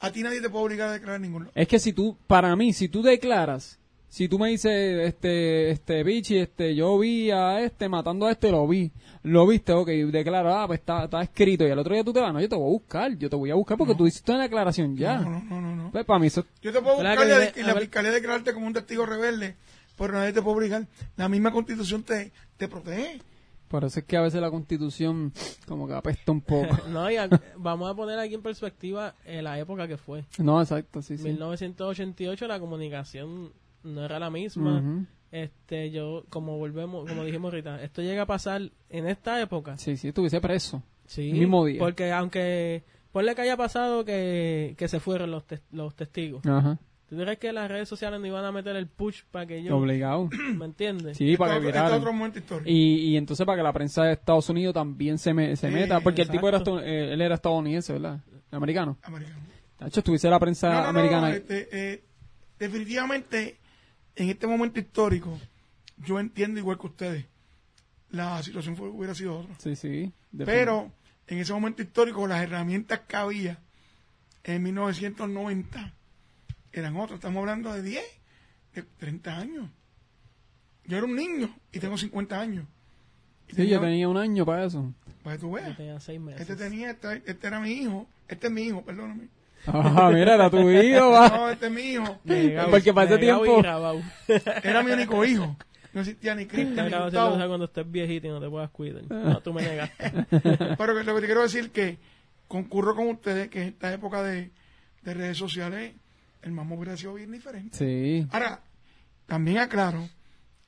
A ti nadie te puede obligar a declarar ninguno. Es que si tú, para mí, si tú declaras, si tú me dices, este, este, bichi, este, yo vi a este matando a este, lo vi, lo viste, ok, declaro, ah, pues está, está escrito, y al otro día tú te vas, no, yo te voy a buscar, yo te voy a buscar porque tú hiciste una declaración ya. No, no, no, no. no. Pues para mí eso, Yo te puedo ¿Verdad buscar y la- y fiscalía declararte como un testigo rebelde, pero nadie te puede obligar. La misma constitución te, te protege. por eso es que a veces la constitución como que apesta un poco. (laughs) No, y a- vamos a poner aquí en perspectiva eh, la época que fue. no, exacto, sí, sí. 1988 la comunicación no era la misma. Este, yo, como volvemos, como dijimos ahorita, esto llega a pasar en esta época. Sí, sí, estuviese preso. Sí. El mismo día. Porque aunque, ponle que haya pasado que, que se fueron los, tes- los testigos. Ajá. ¿Tú crees que las redes sociales no iban a meter el push para que yo, Obligado. ¿me entiendes? Sí, Esto para que otro momento histórico. Y, y entonces para que la prensa de Estados Unidos también se, me- se Sí, meta, porque el tipo era, eh, él era estadounidense, ¿verdad? Americano. Americano. De hecho, estuviese la prensa No, no, no, americana. no, este, eh, definitivamente, en este momento histórico, yo entiendo igual que ustedes, la situación fue- hubiera sido otra. Sí, sí. Pero en ese momento histórico, las herramientas que había en 1990 eran otras. Estamos hablando de 10, de 30 años. Yo era un niño y tengo 50 años. Y Sí, yo tenía un año para eso. Para que tú Yo veas. tenía seis meses. Este tenía, este, este era mi hijo. Este es mi hijo, perdóname. Ah, mira, era tu hijo, va. No, este es mi hijo. Negado, Porque para ese tiempo-. Era mi único hijo. No existía ni La Cristian ni Gustavo. usa cuando estés viejito y no te puedas cuidar. No, tú me negaste. Pero lo que te quiero decir que concurro con ustedes que en esta época de, de redes sociales el mambo hubiera sido bien diferente. Sí, Ahora, también aclaro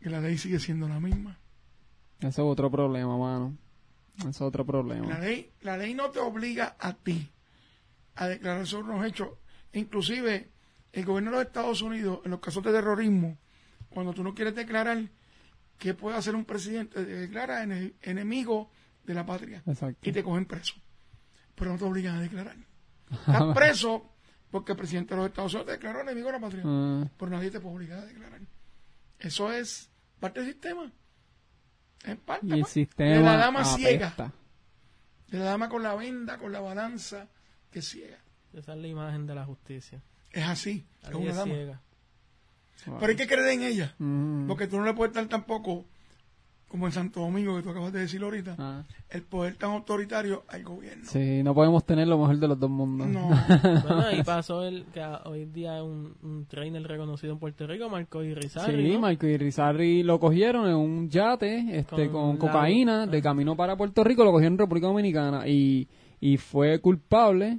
que la ley sigue siendo la misma. eso es otro problema, mano. Eso es otro La problema. ley, la ley no te obliga a ti a declarar sobre unos hechos. Inclusive, el gobierno de los Estados Unidos, en los casos de terrorismo, cuando tú no quieres declarar qué puede hacer un presidente, te declara ene- enemigo de la patria Exacto. y te cogen preso. Pero no te obligan a declarar. (laughs) Estás preso porque el presidente de los Estados Unidos te declaró enemigo de la patria. Ah, Pero nadie te puede obligar a declarar. Eso es parte del sistema. Es parte y el pues, sistema de la dama ciega. de la dama con la venda, con la balanza, que es ciega. Esa es la imagen de la justicia. Es así, es Ahí una es dama. ciega. Pero hay que creer en ella, Mm. porque tú no le puedes dar tampoco, como en Santo Domingo, que tú acabas de decir ahorita, Ah, el poder tan autoritario al gobierno. sí, no podemos tener lo mejor de los dos mundos. No, (laughs) Bueno, ahí pasó el que hoy día es un, un trainer reconocido en Puerto Rico, Marco Irizarry, Sí, ¿no? Marco y Rizarri lo cogieron en un yate este, Con con, la- cocaína de camino para Puerto Rico, lo cogieron en República Dominicana y, y fue culpable.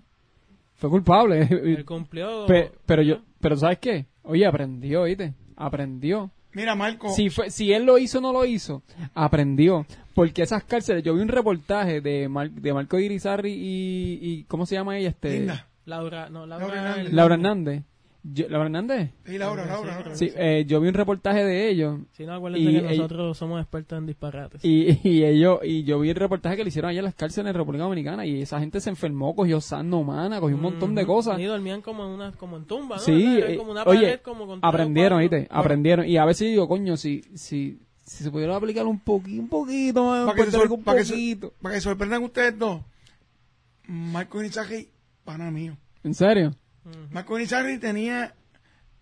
Fue culpable. (laughs) Él cumplió. Pe- pero yo, pero ¿sabes qué? Oye, aprendió, ¿oíste? Aprendió. mira, Marco, Si, fue, si él lo hizo o no lo hizo, aprendió. Porque esas cárceles, yo vi un reportaje de, Mar- de Marco Irizarri y, y, ¿cómo se llama ella? Este, linda. Laura, no, Laura, Laura Hernández. Laura Hernández. Yo- ¿Laura Hernández? Sí, Laura, Laura, Laura. Sí, eh, yo vi un reportaje de ellos Si no, acuérdense Y que nosotros somos expertos en disparates. Y, (laughs) y ellos, y yo vi el reportaje que le hicieron allá en las cárceles en República Dominicana y esa gente se enfermó, cogió sano humana, cogió un montón de cosas. Y dormían como en una, como en tumba, ¿no? Sí, eh, como una oye, como con aprendieron. ¿viste? Aprendieron. Y a veces digo, coño, si, si, si se pudiera aplicar un poquito, un poquito Para que, un para, que para que se sorprendan ustedes dos, Marco Inizarri, pana mío. ¿En serio? Marco Inizarri tenía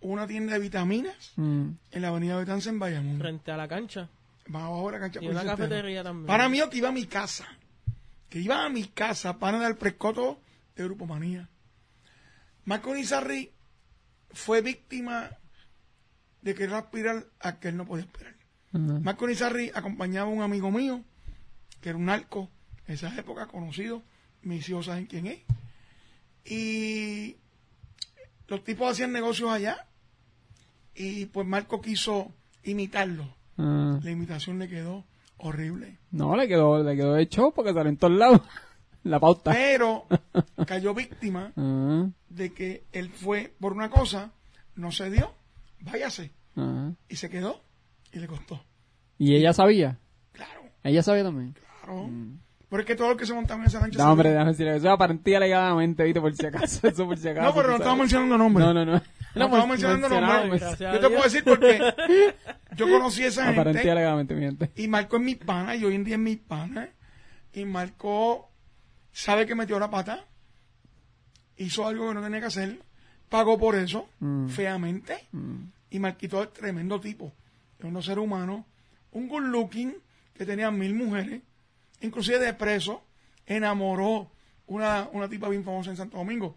una tienda de vitaminas Mm. en la avenida Betanza en Bayamón. Frente a la cancha. Más abajo de la cancha Y una cafetería también. Para mí, que iba a mi casa. Que iba a mi casa para dar prescoto de Grupo Manía. Marco Nizarri fue víctima de querer aspirar a que él no podía aspirar. Ajá. Marco Nizarri acompañaba a un amigo mío, que era un narco, en esa época conocido. Mis hijos saben quién es. Y los tipos hacían negocios allá. Y pues Marco quiso imitarlo. Ah. La imitación le quedó horrible. No, le quedó, le quedó de show porque salió en todos lados. (laughs) La pauta. Pero (laughs) cayó víctima Ah, de que él fue por una cosa, no se dio, váyase. ah. Y se quedó y le costó. Y ella sabía. Claro, Ella sabía también. Claro. Pero es que todo lo que se montaba en esa lancha... No, hombre, déjame decir eso. Eso aparentía alegadamente, viste, por si acaso. (laughs) Eso por si acaso. No, pero no estamos mencionando nombres. No, no, no. No estamos mencionando nombres. Yo te puedo decir porque yo conocí a esa Aparentía gente alegadamente, mi gente. y Marco es mi pana y hoy en día es mi pana. Y Marco sabe que metió la pata, hizo algo que no tenía que hacer, pagó por eso, Mm. feamente. Y Marquito es tremendo tipo. Es un ser humano, un good looking que tenía mil mujeres, inclusive de preso, enamoró una, una tipa bien famosa en Santo Domingo.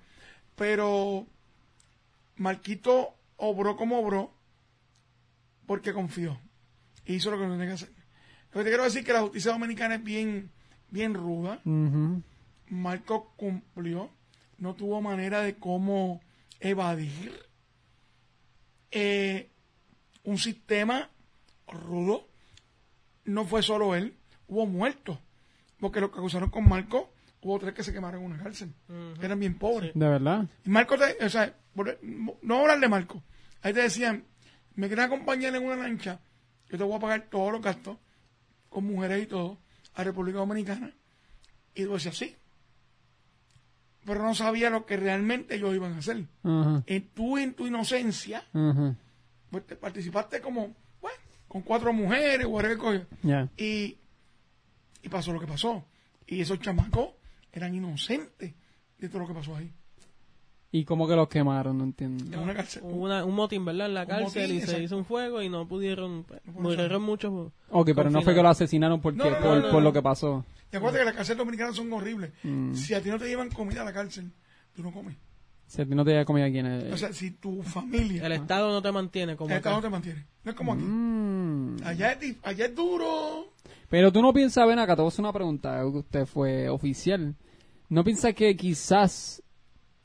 Pero Marquito obró como obró porque confió. E hizo lo que tenía que hacer. Lo que te quiero decir es que la justicia dominicana es bien, bien ruda. Ujú. Marco cumplió, no tuvo manera de cómo evadir eh, un sistema rudo. No fue solo él, hubo muertos, porque los que acusaron con Marco, hubo tres que se quemaron en una cárcel, eran bien pobres. De verdad. Y Marco, te- o sea, por- no hablar de Marco, ahí te decían, me quieren acompañar en una lancha, yo te voy a pagar todos los gastos, con mujeres y todo, a República Dominicana. Y tú decías, sí. Pero no sabía lo que realmente ellos iban a hacer. Ajá. Y tú en tu inocencia, pues te participaste como, bueno, con cuatro mujeres, whatever, coño. Ya. Y, y pasó lo que pasó. Y esos chamacos eran inocentes de todo lo que pasó ahí. ¿Y cómo que los quemaron? No entiendo. En una cárcel. Una- un motín, ¿verdad? En la cárcel motín, y se hizo un fuego y no pudieron, pues, murieron muchos. Ok, pero no fue que lo asesinaron porque, No, no, no, por, no, por no. lo que pasó. Y acuérdate que las cárceles dominicanas son horribles. Mm. Si a ti no te llevan comida a la cárcel, tú no comes. Si a ti no te había comida aquí en el... O sea, si tu familia, El Estado no te mantiene como el Estado no te mantiene. No es como aquí. Mm. Allá es, allá es duro. Pero tú no piensas, ven acá, te voy a hacer una pregunta, usted fue oficial. ¿No piensas que quizás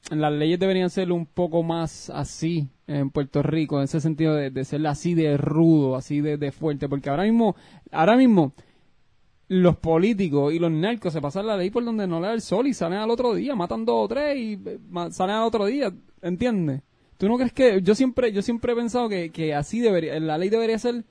las leyes deberían ser un poco más así en Puerto Rico, en ese sentido de, de ser así de rudo, así de, de fuerte? Porque ahora mismo, ahora mismo, los políticos y los narcos se pasan la ley por donde no le da el sol y salen al otro día, matan dos o tres y eh, salen al otro día, ¿entiendes? ¿Tú no crees que yo siempre yo siempre he pensado que, que así debería la ley debería ser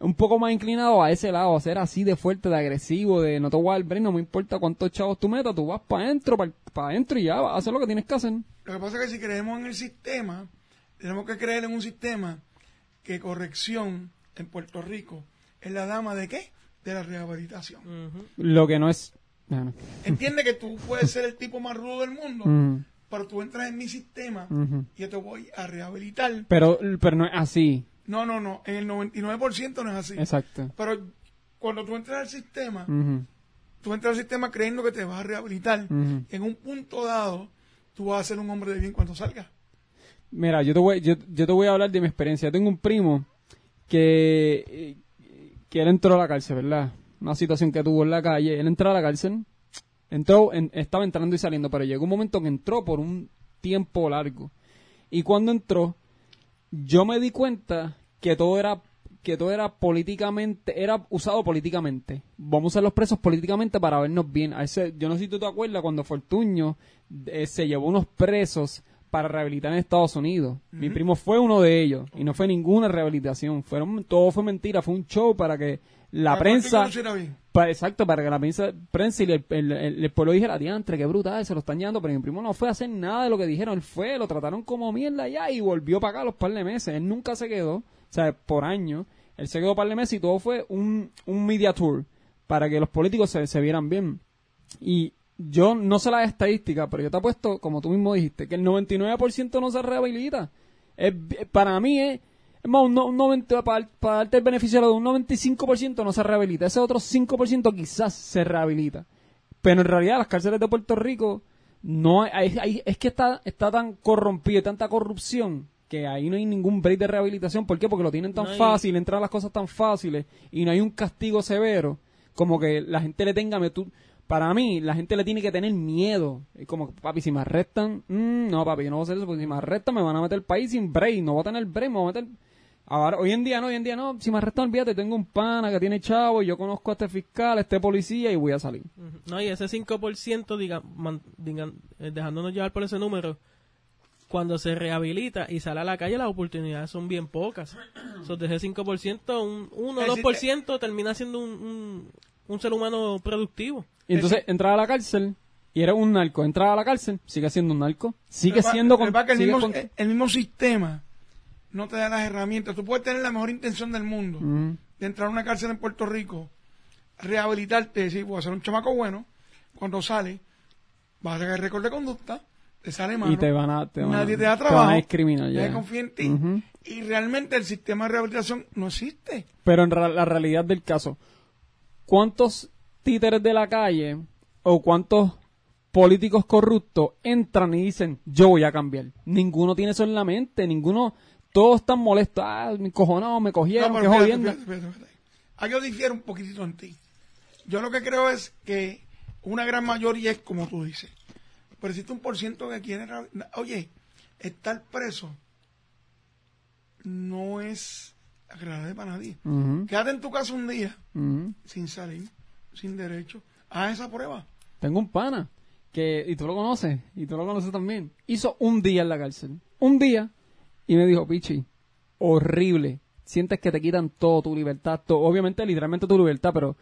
un poco más inclinado a ese lado, a ser así de fuerte, de agresivo, de no te voy a no me importa cuántos chavos tú metas, tú vas para adentro, para adentro y ya, vas a hacer lo que tienes que hacer. Lo que pasa es que si creemos en el sistema, tenemos que creer en un sistema que corrección en Puerto Rico es la dama de qué? De la rehabilitación. Lo que no es... bueno. Entiende que tú puedes ser el tipo más rudo del mundo, pero tú entras en mi sistema y yo te voy a rehabilitar. Pero, pero no es así, No, no, no. En el 99% no es así. exacto. Pero cuando tú entras al sistema, tú entras al sistema creyendo que te vas a rehabilitar. En un punto dado, tú vas a ser un hombre de bien cuando salgas. Mira, yo te voy, yo, yo te voy a hablar de mi experiencia. Yo tengo un primo que, eh, que él entró a la cárcel, ¿verdad? Una situación que tuvo en la calle. Él entró a la cárcel, entró, en- estaba entrando y saliendo, pero llegó un momento que entró por un tiempo largo. Y cuando entró, yo me di cuenta que todo era que todo era políticamente, era usado políticamente. Vamos a los presos políticamente para vernos bien. A yo no sé si tú te acuerdas cuando Fortuño eh, se llevó unos presos para rehabilitar en Estados Unidos. Mi primo fue uno de ellos y no fue ninguna rehabilitación. Fueron, todo fue mentira, fue un show para que la Para prensa... tú luciera bien. Pa- exacto, para que la prensa, prensa y el, el, el- el pueblo dijera, diantre, qué brutal, se lo están llevando, pero mi primo no fue a hacer nada de lo que dijeron, él fue, lo trataron como mierda ya y volvió para acá a los par de meses, él nunca se quedó, o sea, por años, él se quedó par de meses y todo fue un, un media tour para que los políticos se, se vieran bien. Y yo no sé las estadísticas, pero yo te apuesto, como tú mismo dijiste, que el 99% no se rehabilita. Es, para mí es, es más, un, no- un 90, para, para darte el beneficio de un 95% no se rehabilita. Ese otro 5% quizás se rehabilita. Pero en realidad las cárceles de Puerto Rico no hay, hay- hay- es que está, está tan corrompido, tanta corrupción que ahí no hay ningún break de rehabilitación. ¿Por qué? Porque lo tienen tan No hay- fácil, entran las cosas tan fáciles y no hay un castigo severo como que la gente le tenga tú- para mí la gente le tiene que tener miedo Es como papi si me arrestan mm, no papi yo no voy a hacer eso porque si me arrestan me van a meter el país sin break no voy a tener break me voy a meter ahora hoy en día no hoy en día no si me arrestan olvídate tengo un pana que tiene chavo y yo conozco a este fiscal a este policía y voy a salir. No, y ese 5%, diga, man- digan, eh, dejándonos llevar por ese número, cuando se rehabilita y sale a la calle, las oportunidades son bien pocas. So, de ese 5%, un 1 o Es decir, 2% termina siendo un, un, un ser humano productivo. Y entonces entraba a la cárcel y era un narco. Entraba a la cárcel, sigue siendo un narco. Sigue siendo... con- que el, sigue mismo, con- el mismo sistema no te da las herramientas. Tú puedes tener la mejor intención del mundo de entrar a una cárcel en Puerto Rico, rehabilitarte, decir, voy a ser un chamaco bueno. Cuando sale, vas a sacar el récord de conducta, te sale mal. Y te van a... Te van a- Nadie te da Te van trabajo. a discriminar ya. Nadie confía en ti. Y realmente el sistema de rehabilitación no existe. Pero en ra- la realidad del caso, ¿cuántos títeres de la calle o cuántos políticos corruptos entran y dicen, yo voy a cambiar? Ninguno tiene eso en la mente, ninguno, todos están molestos, ah, me cojonado, me cogieron, No, fíjate, fíjate. Ah, yo difiero un poquitito en ti. Yo lo que creo es que una gran mayoría es como tú dices. Pero existe un por ciento que quiere... Oye, estar preso no es agradable para nadie. Quédate en tu casa un día sin salir, sin derecho. Haz esa prueba. Tengo un pana que, y tú lo conoces, y tú lo conoces también, hizo un día en la cárcel. Un día, y me dijo, Pichi, horrible. Sientes que te quitan todo, tu libertad, todo. Obviamente, literalmente tu libertad, pero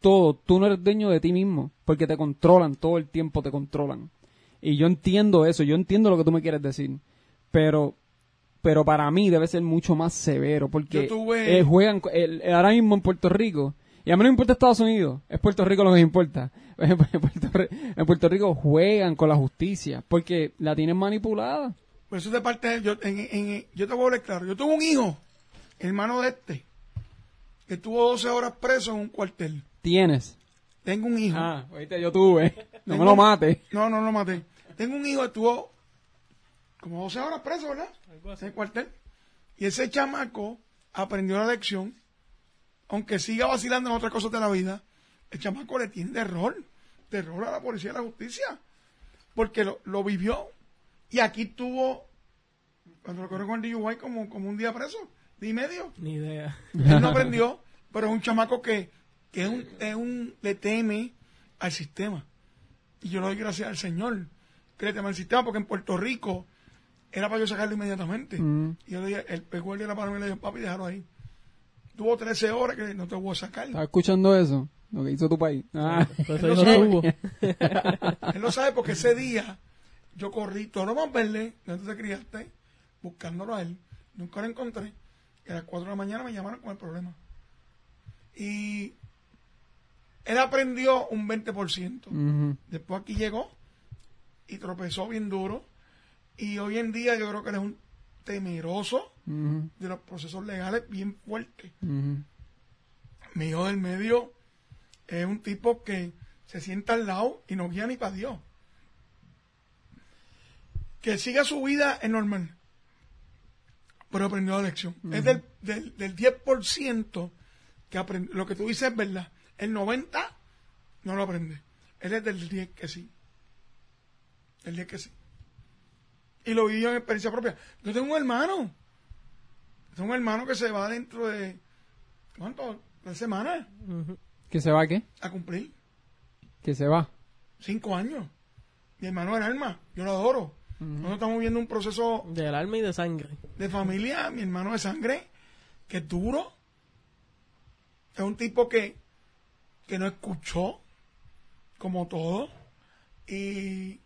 todo. Tú no eres dueño de ti mismo, porque te controlan, todo el tiempo te controlan. Y yo entiendo eso, yo entiendo lo que tú me quieres decir. Pero, pero para mí debe ser mucho más severo, porque tuve- eh, juegan, el- el- ahora mismo en Puerto Rico, y a mí no me importa Estados Unidos, es Puerto Rico lo que me importa. (laughs) En Puerto, Ri- en Puerto Rico juegan con la justicia, porque la tienen manipulada. Por eso de parte de yo, en, en- yo te voy a hablar claro. Yo tuve un hijo, hermano de este, que estuvo 12 horas preso en un cuartel. Tienes. Tengo un hijo. Ah, oíste, yo tuve. (laughs) No me lo mates. No, no lo maté. Tengo un hijo que estuvo como 12 horas preso, ¿verdad? En el cuartel. Y ese chamaco aprendió la lección, aunque siga vacilando en otras cosas de la vida, el chamaco le tiene terror, terror a la policía y a la justicia, porque lo, lo vivió. Y aquí tuvo, cuando lo corrió con el DUI, como, como un día preso, y medio. Ni idea. Él no (laughs) aprendió, pero es un chamaco que, que es un, es un, le teme al sistema. Y yo le doy gracias al Señor que le teme al sistema, porque en Puerto Rico era para yo sacarlo inmediatamente. Mm. Y yo le dije, el pegó el de la mano y le dijo, papi, déjalo ahí. Tuvo 13 horas que no te voy a sacar. ¿Estás escuchando eso? Lo que hizo tu país. Ah. Por eso Él lo no. (laughs) Él lo sabe porque ese día yo corrí todo lo más verde, donde tú te criaste, buscándolo a él. Nunca lo encontré. Y a las 4 de la mañana me llamaron con el problema. Y él aprendió un 20%. Ujú. Después aquí llegó y tropezó bien duro. Y hoy en día yo creo que él es un temeroso de los procesos legales bien fuerte. Ujú. Mi hijo del medio es un tipo que se sienta al lado y no guía ni para Dios. Que siga su vida es normal. Pero aprendió la lección. Es del, del, del 10% que aprendió. Lo que tú dices es verdad. El 90% no lo aprende. Él es del 10 que sí. El 10 que sí. Y lo vivió en experiencia propia. Yo tengo un hermano. Tengo un hermano que se va dentro de. ¿Cuánto? ¿Tres semanas? Ujú. ¿Que se va qué? A cumplir. Que se va. Cinco años. Mi hermano era alma. Yo lo adoro. Nosotros estamos viviendo un proceso Del alma y de sangre. de familia. Mi hermano de sangre, que es duro. Es un tipo que, que no escuchó, como todo. Y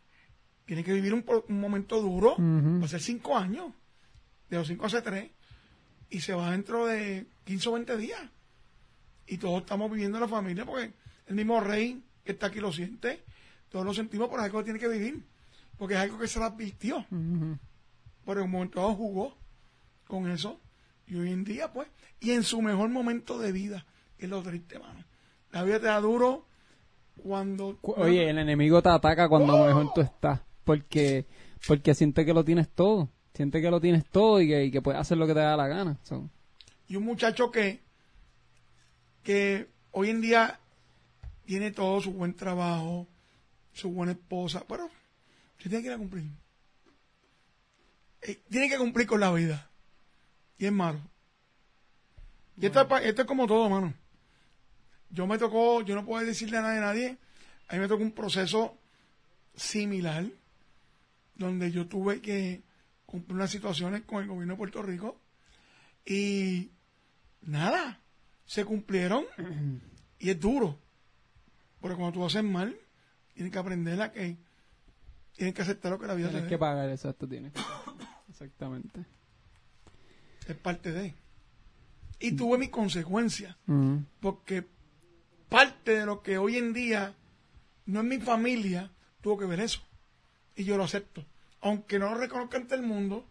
tiene que vivir un, un momento duro. Ujú. Va a ser cinco años. De los cinco hace tres. Y se va dentro de 15 o 20 días. Y todos estamos viviendo la familia porque el mismo rey que está aquí lo siente. Todos lo sentimos por algo que tiene que vivir. Porque es algo que se le advirtió. Ujú. Pero en un momento dado jugó con eso. Y hoy en día, pues, y en su mejor momento de vida, que es lo triste, mano. La vida te da duro cuando... Cu- Oye, el enemigo te ataca cuando ¡Oh! mejor tú estás. Porque, porque siente que lo tienes todo. Siente que lo tienes todo y que, y que puedes hacer lo que te da la gana. So, Y un muchacho que, que hoy en día tiene todo su buen trabajo, su buena esposa, pero se tiene que ir a cumplir. Eh, tiene que cumplir con la vida. Y es malo. Y esto, es esto es como todo, mano. Yo me tocó, yo no puedo decirle a nadie, nadie, a mí me tocó un proceso similar, donde yo tuve que cumplir unas situaciones con el gobierno de Puerto Rico y nada, se cumplieron y es duro. Porque cuando tú haces mal, tienes que aprender a que tienes que aceptar lo que la vida Tienes que pagar, exacto, tienes. Exactamente. Es parte de. Y tuve mis consecuencias. Mm. Porque parte de lo que hoy en día no es mi familia, tuvo que ver eso. Y yo lo acepto. Aunque no lo reconozca ante el mundo,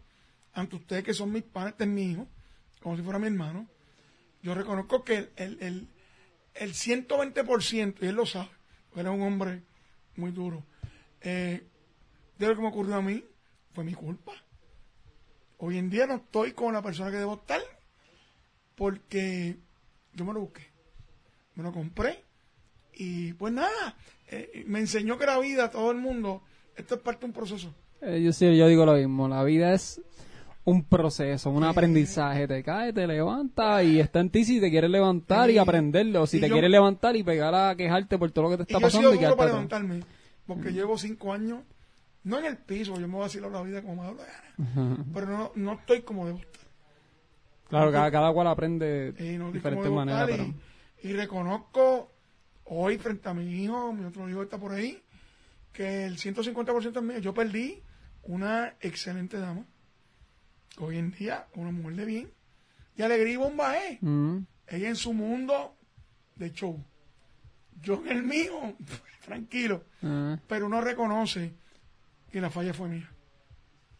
ante ustedes que son mis padres, este es mi como si fuera mi hermano, yo reconozco que el, el, el, el 120%, y él lo sabe, porque él es un hombre muy duro, eh, de lo que me ocurrió a mí, fue mi culpa. Hoy en día no estoy con la persona que debo estar, porque yo me lo busqué me lo compré y pues nada, eh, me enseñó que la vida, todo el mundo, esto es parte de un proceso. Eh, yo sí, yo digo lo mismo. La vida es un proceso, un aprendizaje. Te caes, te levantas y está en ti si te quieres levantar y, Y- aprenderlo. O si y te yo- quieres levantar y pegar a quejarte por todo lo que te Y está yo he sido pasando y para levantarme, porque llevo cinco años, no en el piso, yo me voy a vacilar la vida como me la gana, pero no, no estoy como debo estar. Claro, cada, cada cual aprende Y no de diferentes maneras, pero... y, y reconozco hoy frente a mi hijo, mi otro hijo está por ahí, que el 150% es mío. Yo perdí una excelente dama, hoy en día una mujer de bien, y alegría y bomba es. Mm. Ella en su mundo de show. Yo en el mío, (laughs) tranquilo. Ah. Pero uno reconoce que la falla fue mía.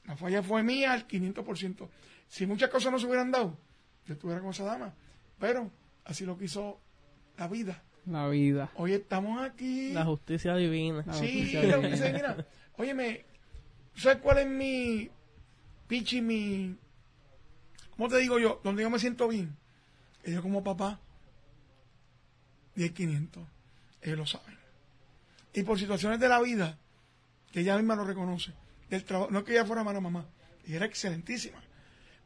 La falla fue mía al 500%. Si muchas cosas no se hubieran dado, yo estuviera con esa dama. Pero así lo quiso la vida. La vida. Hoy estamos aquí. La justicia divina. La Sí, justicia la justicia divina. Óyeme, ¿sabes cuál es mi pichi, mi... ¿Cómo te digo yo? Donde yo me siento bien. Ellos como papá, 10, 500. Ellos lo saben. Y por situaciones de la vida, que ella misma lo reconoce, del trabajo, no es que ella fuera mala mamá, ella era excelentísima.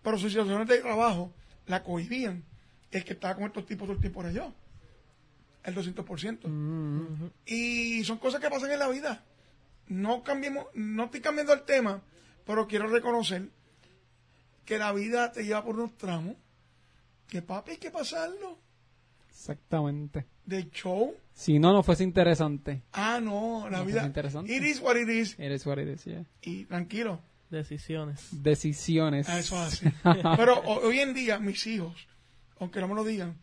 Pero sus situaciones de trabajo la cohibían. El que estaba con estos tipos todo el tiempo era yo. El 200%. Mm. Y son cosas que pasan en la vida. No cambiemos, no estoy cambiando el tema, pero quiero reconocer que la vida te lleva por unos tramos que papi hay que pasarlo. Exactamente. De show. Si no, no fuese interesante. Ah, no, la No, vida. es interesante. It is what it is. Eres what it is, yeah. Y tranquilo, Decisiones. Decisiones. a eso hace. (laughs) pero ho- hoy en día, mis hijos, aunque no me lo digan,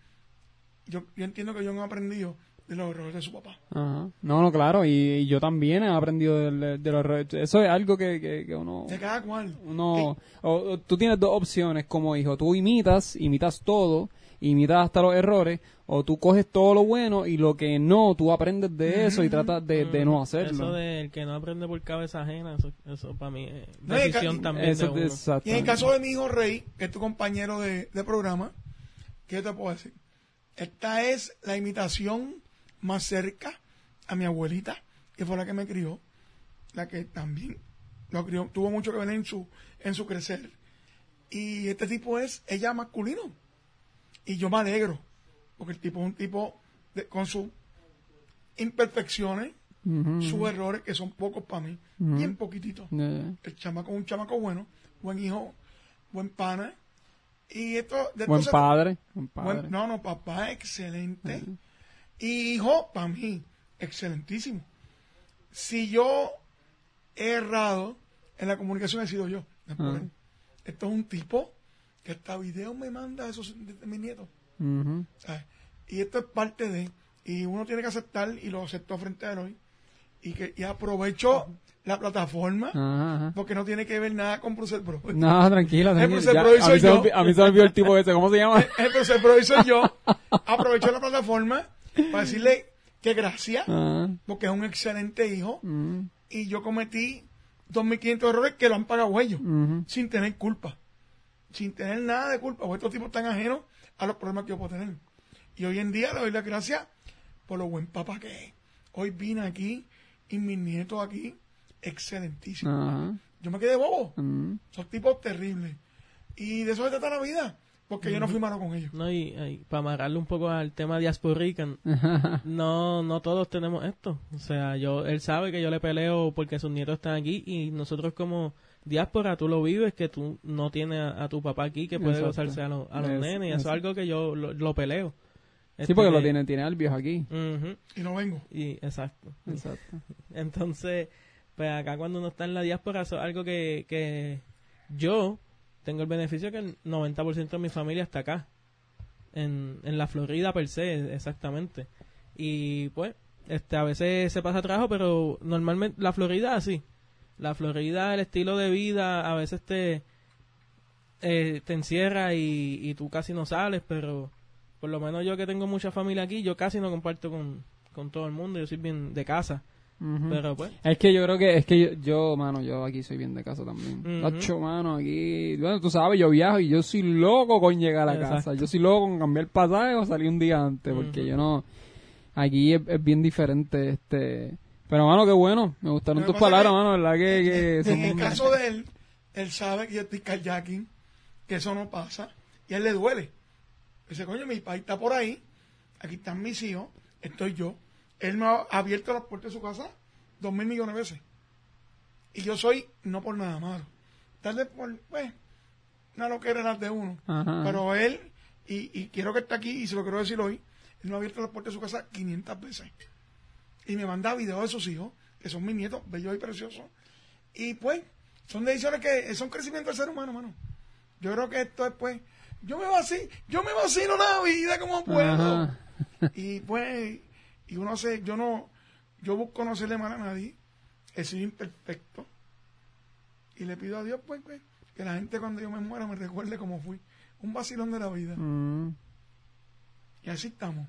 yo, yo entiendo que ellos han aprendido de los errores de su papá. Ajá. No, no, claro. Y, y yo también he aprendido de, de los errores. Eso es algo que, que, que uno... De cada cual. uno o- o tú tienes dos opciones como hijo. Tú imitas, imitas todo, imitas hasta los errores, o tú coges todo lo bueno y lo que no, tú aprendes de eso y tratas de, de no hacerlo. Eso del que no aprende por cabeza ajena, eso, eso para mí es No, decisión también Eso de es uno. Y en el caso de mi hijo Rey, que es tu compañero de, de programa, ¿qué te puedo decir? Esta es la imitación más cerca a mi abuelita, que fue la que me crió, la que también lo crió, tuvo mucho que ver en su, en su crecer. Y este tipo es ella masculino. Y yo me alegro, porque el tipo es un tipo de- con sus imperfecciones, sus errores, que son pocos para mí, bien poquititos el chamaco es un chamaco bueno, buen hijo, buen pana. Y esto, de Buen padre. Buen buen- padre. no, no, papá, excelente. Y hijo, para mí, excelentísimo. Si yo he errado en la comunicación, he sido yo. Ah. Esto es un tipo que hasta video me manda esos de, de mis nietos. Y esto es parte de, y uno tiene que aceptar, y lo aceptó frente a hoy, y que y aprovecho la plataforma, Ajá, ajá. porque no tiene que ver nada con Bruce Bro. (laughs) No, tranquila, tranquila. el Ya, a, mí se me yo. olvi- a mí se me olvidó el tipo ese. ¿Cómo se llama? Eh, Bruce Bro soy yo. Aprovecho la plataforma para decirle que gracias, Ah, porque es un excelente hijo, mm, y yo cometí 2.500 errores que lo han pagado ellos, ujú. sin tener culpa, sin tener nada de culpa, porque estos tipos están ajenos a los problemas que yo puedo tener. Y hoy en día le doy las gracias por lo buen papá que es. Hoy vine aquí y mis nietos aquí, excelentísimos. Yo me quedé bobo. mm. Son tipos terribles. Y de eso se trata la vida. Porque yo no fui malo con ellos. No, y, y para amarrarle un poco al tema diasporican, (laughs) no, no todos tenemos esto. O sea, yo, él sabe que yo le peleo porque sus nietos están aquí y nosotros como diáspora, tú lo vives, que tú no tienes a, a tu papá aquí que puede Exacto. gozarse a, los- a los Es- nenes y eso es algo que yo lo, lo peleo. Este, porque lo que- tiene, tiene al viejo aquí. Y no vengo. y exacto. Exacto. (laughs) Entonces, pues acá cuando uno está en la diáspora, eso es algo que, que yo tengo el beneficio que el 90% de mi familia está acá. En, en la Florida per se, exactamente. Y pues, este a veces se pasa trabajo, pero normalmente la Florida así. La Florida, el estilo de vida, a veces te, eh, te encierra y, y tú casi no sales, pero por lo menos yo que tengo mucha familia aquí, yo casi no comparto con, con todo el mundo, yo soy bien de casa. Pero pues, Es que yo creo que, es que yo, yo, mano, yo aquí soy bien de casa también. Ujú. Ocho, mano, aquí, bueno, tú sabes, yo viajo y yo soy loco con llegar a Exacto. casa. Yo soy loco con cambiar pasaje o salir un día antes, porque yo no, aquí es, es bien diferente, este, pero mano, qué bueno, me gustaron tus palabras, que- mano, verdad que, que En el caso de él, él sabe que yo estoy kayaking, que eso no pasa, y a él le duele. Dice, coño, mi país está por ahí, aquí están mis hijos, estoy yo. Él me ha abierto las puertas de su casa dos mil millones de veces. Y yo soy, no por nada malo, tal vez por, pues, no lo que era las de uno. Ajá. Pero él, y, y quiero que esté aquí, y se lo quiero decir hoy, él me ha abierto las puertas de su casa 500 veces. Y me manda videos de sus hijos, que son mis nietos, bellos y preciosos. Y pues, son decisiones que son crecimiento del ser humano, mano. Yo creo que esto es pues, yo me vacilo, yo me vacilo la vida como puedo. Ajá. Y pues, y uno se, yo no, yo busco no hacerle mal a nadie, he sido imperfecto. Y le pido a Dios, pues, pues, que la gente cuando yo me muera me recuerde cómo fui. Un vacilón de la vida. Mm. Y así estamos.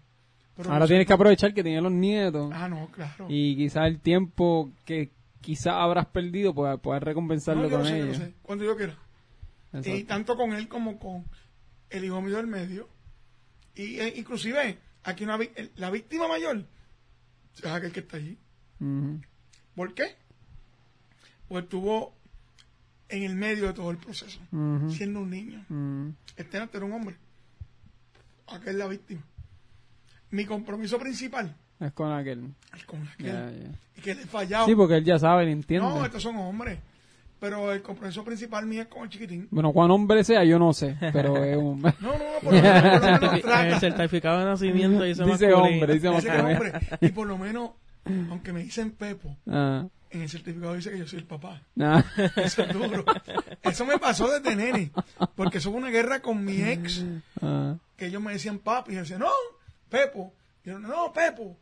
Pero Ahora no tienes que aprovechar que tienes los nietos Ah, no, claro. y quizás el tiempo que quizás habrás perdido, pues poder recompensarlo no, yo con sé, yo ellos. sé, cuando yo quiera. Exacto. Y tanto con él como con el hijo mío del medio. Y eh, inclusive, aquí una, la víctima mayor es aquel que está allí. Ujú. ¿Por qué? Pues estuvo en el medio de todo el proceso, siendo un niño. Mm. Este antes era un hombre. Aquel es la víctima. Mi compromiso principal Es con aquel. es con aquel. Y que le he fallado. Sí, porque él ya sabe, él entiende. no, estos son hombres. Pero el compromiso principal mío es con el chiquitín. Bueno, cuán hombre sea, yo no sé, pero es (laughs) un... No, no, no, por lo menos, por lo menos en el certificado de nacimiento dice, Dice hombre, dice masculino. hombre. Y por lo menos, aunque me dicen Pepo, Ah, en el certificado dice que yo soy el papá. ah. (laughs) Eso es duro. Eso me pasó desde nene. Porque eso fue una guerra con mi ex. Ah. Que ellos me decían papi. Y yo decía, no, Pepo. Y yo, no, Pepo.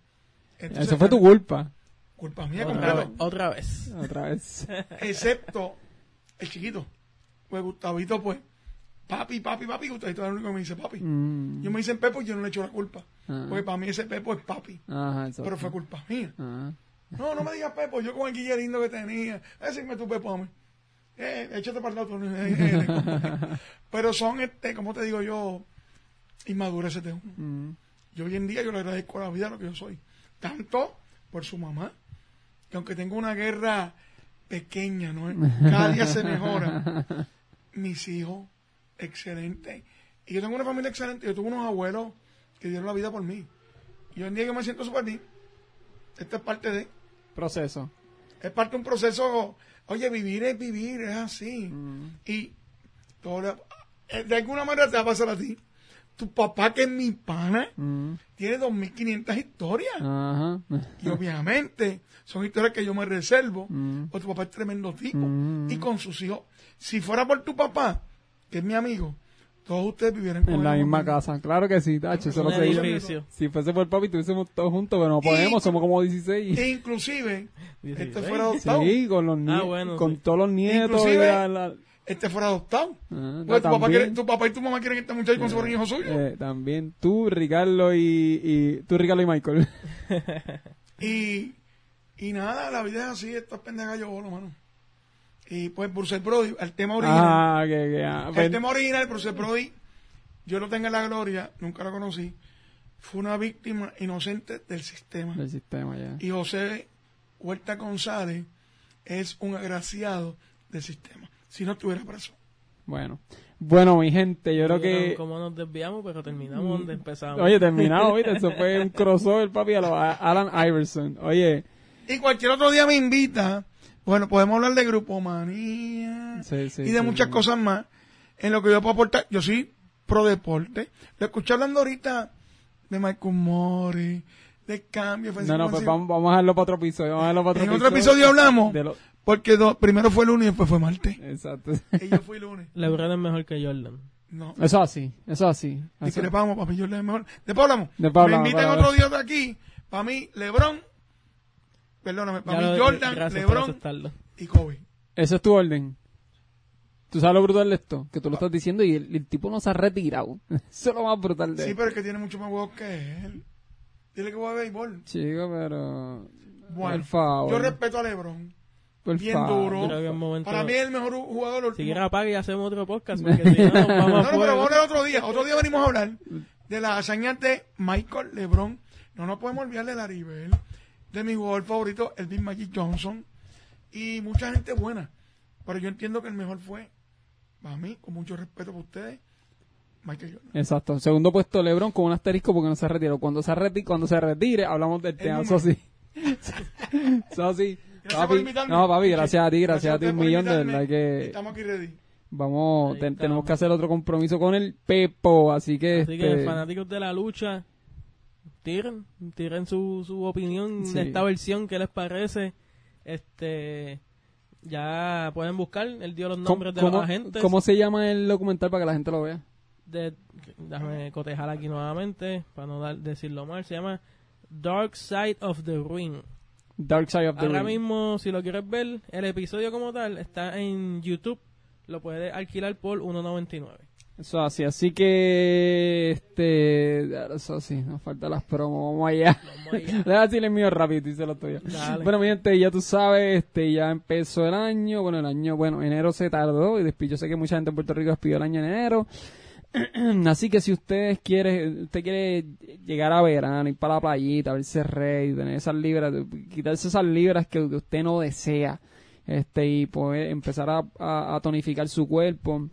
Entonces, Eso fue tu culpa. Culpa mía Otra vez, otra vez. Otra vez. (laughs) Excepto el chiquito. Pues Gustavito, pues, papi, papi, papi. Gustavito es el único que me dice papi. Mm. Yo me dicen Pepo y yo no le echo la culpa. Ah. Porque para mí ese Pepo es papi. Ajá. Pero fue culpa mía. Ah. No, no me digas Pepo, yo con el guille lindo que tenía. Decime tu Pepo a mí. Eh, échate para el lado. tú, (laughs) Pero son, este, como te digo yo, inmadureces de uno. Mm. Yo hoy en día yo le agradezco a la vida lo que yo soy. Tanto por su mamá, que aunque tengo una guerra pequeña, ¿no? cada día se mejora. Mis hijos, excelente. Y yo tengo una familia excelente. Yo tuve unos abuelos que dieron la vida por mí. Y hoy en día yo me siento súper bien. Esto es parte de... Proceso. Es parte de un proceso. Oye, vivir es vivir, es así. Mm. Y todo eh, de alguna manera te va a pasar a ti. Tu papá, que es mi pana, Mm. tiene 2.500 historias. Y obviamente son historias que yo me reservo. Mm. O tu papá es tremendo tipo. Mm. Y con sus hijos. Si fuera por tu papá, que es mi amigo, todos ustedes vivieran con En la misma conmigo. casa. Claro que sí, Tacho. Eso lo. Si fuese por papi, estuviésemos todos juntos, pero no podemos, Y- somos como 16. E inclusive, este 16. fuera adoptado. Sí, con los bueno, con sí. todos los nietos. Inclusive- y la- la- Este fuera adoptado. Ah, Pues tu, papá también. quiere- tu papá y tu mamá quieren que este muchacho con su hijo suyo. Eh, también tú, Ricardo y, y tú, Ricardo y Michael. (laughs) Y, y nada, la vida es así, esto es pendeja yo bolo, mano. Y pues Bruce Brody, el tema original. ah, que, que, ah, el pues, tema original, Bruce Brody, yo lo tengo en la gloria, nunca lo conocí. Fue una víctima inocente del sistema. del sistema ya. Y José Huerta González es un agraciado del sistema. Si no estuviera preso. Bueno. Bueno, mi gente, yo creo que... Como nos desviamos, pero terminamos donde empezamos. Oye, terminado, (laughs) ¿viste? Eso fue un crossover, papi, a lo a- Alan Iverson. Oye, Y cualquier otro día me invita. Bueno, podemos hablar de grupomanía Sí, sí, y de sí, muchas sí. cosas más. En lo que yo puedo aportar, yo soy pro deporte. Lo escuché hablando ahorita de Michael Mori, de cambio. No, no, pues vamos, vamos a dejarlo para otro episodio. Vamos a dejarlo para otro En otro episodio hablamos, de lo- porque do- primero fue lunes y después fue martes. Exacto. Y yo fui lunes. (laughs) LeBron es mejor que Jordan. No. Eso así, eso así. Eso- Discrepamos, papi, yo le mejor. Después hablamos. Después hablamos, Me invitan otro día de aquí. Para mí, LeBron. Perdóname, para mí, Jordan, gracias LeBron y Kobe. Ese es tu orden. ¿Tú sabes lo brutal de esto? Que tú lo estás diciendo y el, el tipo no se ha retirado. (laughs) Eso es lo más brutal de Sí, él. pero es que tiene mucho más huevos que él. Dile que voy a béisbol. Chico, pero... Bueno, por favor. yo respeto a LeBron. Por bien duro. Para mí es el mejor jugador. Si quieres apague y hacemos otro podcast. (laughs) Porque si no, nos vamos No, a no, pero fuego. vamos a hablar otro día. Otro día venimos a hablar de las hazañas de Michael LeBron. No nos podemos olvidar de Larry Bird, de mi jugador favorito, Elvin Magic Johnson. Y mucha gente buena. Pero yo entiendo que el mejor fue, para mí, con mucho respeto por ustedes, Michael Jordan. Exacto. Segundo puesto LeBron con un asterisco porque no se retiró. Cuando se retire, cuando se retire hablamos del tema. (laughs) Eso sí. Eso sí. Gracias por Papi, invitarme. no, papi, gracias a ti, gracias a ti un millón de verdad que Estamos aquí ready. vamos, tenemos que hacer otro compromiso con el Pepo, así que Así este, que fanáticos de la lucha, tiren, tiren su, su opinión Sí. de esta versión, qué les parece. Este, ya pueden buscar, él dio los ¿cómo, nombres de los agentes. cómo se llama el documental para que la gente lo vea? de, déjame cotejar aquí nuevamente para no dar, decirlo mal. Se llama Dark Side of the Ring. Dark Side of the Ahora Ring. mismo, si lo quieres ver, el episodio como tal está en YouTube. Lo puedes alquilar por 1.99. Eso así, así que este, eso sí, nos falta las promos, vamos allá. (laughs) Déjame decirle el mío rápido y se lo tuyo. Bueno, mi gente, ya tú sabes, este, ya empezó el año, bueno, el año, bueno, enero se tardó y después yo sé que mucha gente en Puerto Rico despidió el año en enero. (clears throat) Así que si ustedes quieren, usted quiere llegar a verano, ir para la playita, verse rey, tener esas libras, quitarse esas libras que usted no desea, este, y poder empezar a, tonificar su cuerpo,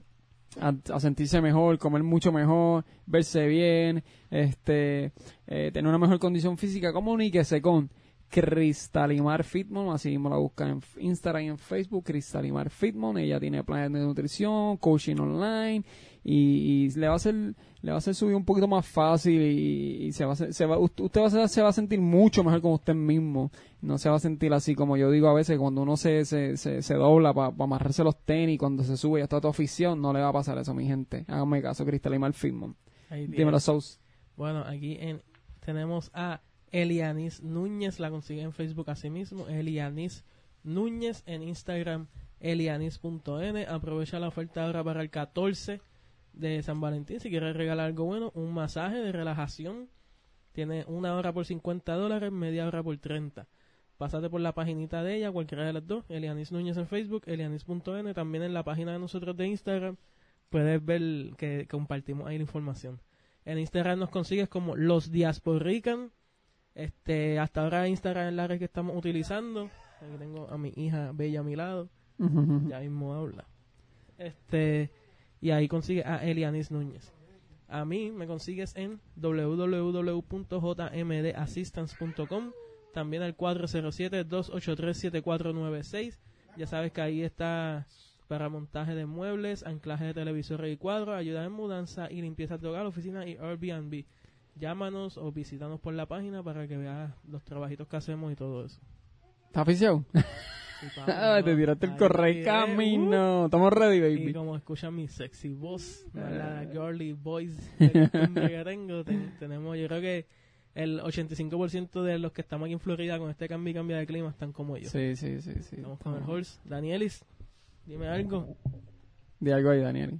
a, a sentirse mejor, comer mucho mejor, verse bien, este, eh, tener una mejor condición física, comuníquese con Cristalimar Fitmon, así mismo la buscan en Instagram y en Facebook, Cristalimar Fitmon, ella tiene planes de nutrición, coaching online y, y le va a hacer le va a hacer subir un poquito más fácil y, y se va a se va, usted va a, se va a sentir mucho mejor con usted mismo, no se va a sentir así como yo digo a veces cuando uno se, se, se, se dobla para amarrarse los tenis, cuando se sube y está toda afición, no le va a pasar eso mi gente, háganme caso, Cristalimar Fitmon, Ahí dímelo. Sous. Bueno, aquí en, tenemos a Elianis Núñez, la consigue en Facebook así mismo, Elianis Núñez, en Instagram elianis.n. Aprovecha la oferta ahora para el 14 de San Valentín, si quieres regalar algo bueno, un masaje de relajación. Tiene una hora por 50 dólares, media hora por 30. Pásate por la paginita de ella, cualquiera de las dos, Elianis Núñez en Facebook, elianis.n, también en la página de nosotros de Instagram, puedes ver que compartimos ahí la información. En Instagram nos consigues como los Diasporican. Este, hasta ahora Instagram es la red que estamos utilizando. Aquí tengo a mi hija bella a mi lado. Ya mismo habla. Este, y ahí consigues a Elianis Núñez. A mí me consigues en www.jmdassistance.com. También al 407-283-7496. Ya sabes que ahí está para montaje de muebles, anclaje de televisores y cuadros, ayuda en mudanza y limpieza de hogar, oficina y Airbnb. Llámanos o visítanos por la página para que veas los trabajitos que hacemos y todo eso. ¿Estás oficial? (laughs) Papi, Ay, te tiraste el tiré, camino. Estamos ready, uh, baby. y como escuchan mi sexy voz, la Eh. girly voice de que tengo, ten- tenemos, yo creo que el 85% de los que estamos aquí en Florida con este cambio y cambio de clima están como yo. Sí, sí, sí, sí. Estamos con el horse. Danielis, dime algo. Di algo ahí, Daniel.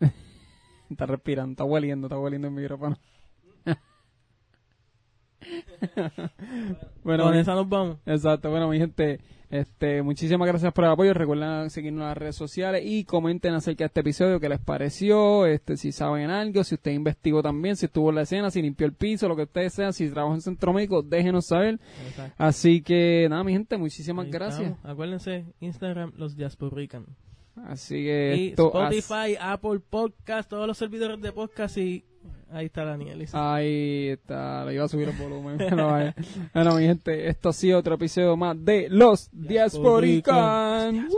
(laughs) está respirando, está hueliendo, está hueliendo el micrófono. (laughs) bueno, con esa nos vamos. exacto. Bueno, mi gente, este, muchísimas gracias por el apoyo. Recuerden seguirnos en las redes sociales y comenten acerca de este episodio, qué les pareció, este, si saben algo, si usted investigó también, si estuvo en la escena, si limpió el piso, lo que ustedes sean, si trabajó en centro médico, déjenos saber. Exacto. Así que, nada, mi gente, muchísimas Ahí gracias. estamos. Acuérdense, Instagram, los Diasporican. Así que Y esto ha- Spotify, Apple Podcast, todos los servidores de podcast y ahí está Danielis. Ahí está, le iba a subir el volumen. (laughs) Bueno, mi gente, esto ha sido otro episodio más de Los Diasporican. Diasporican.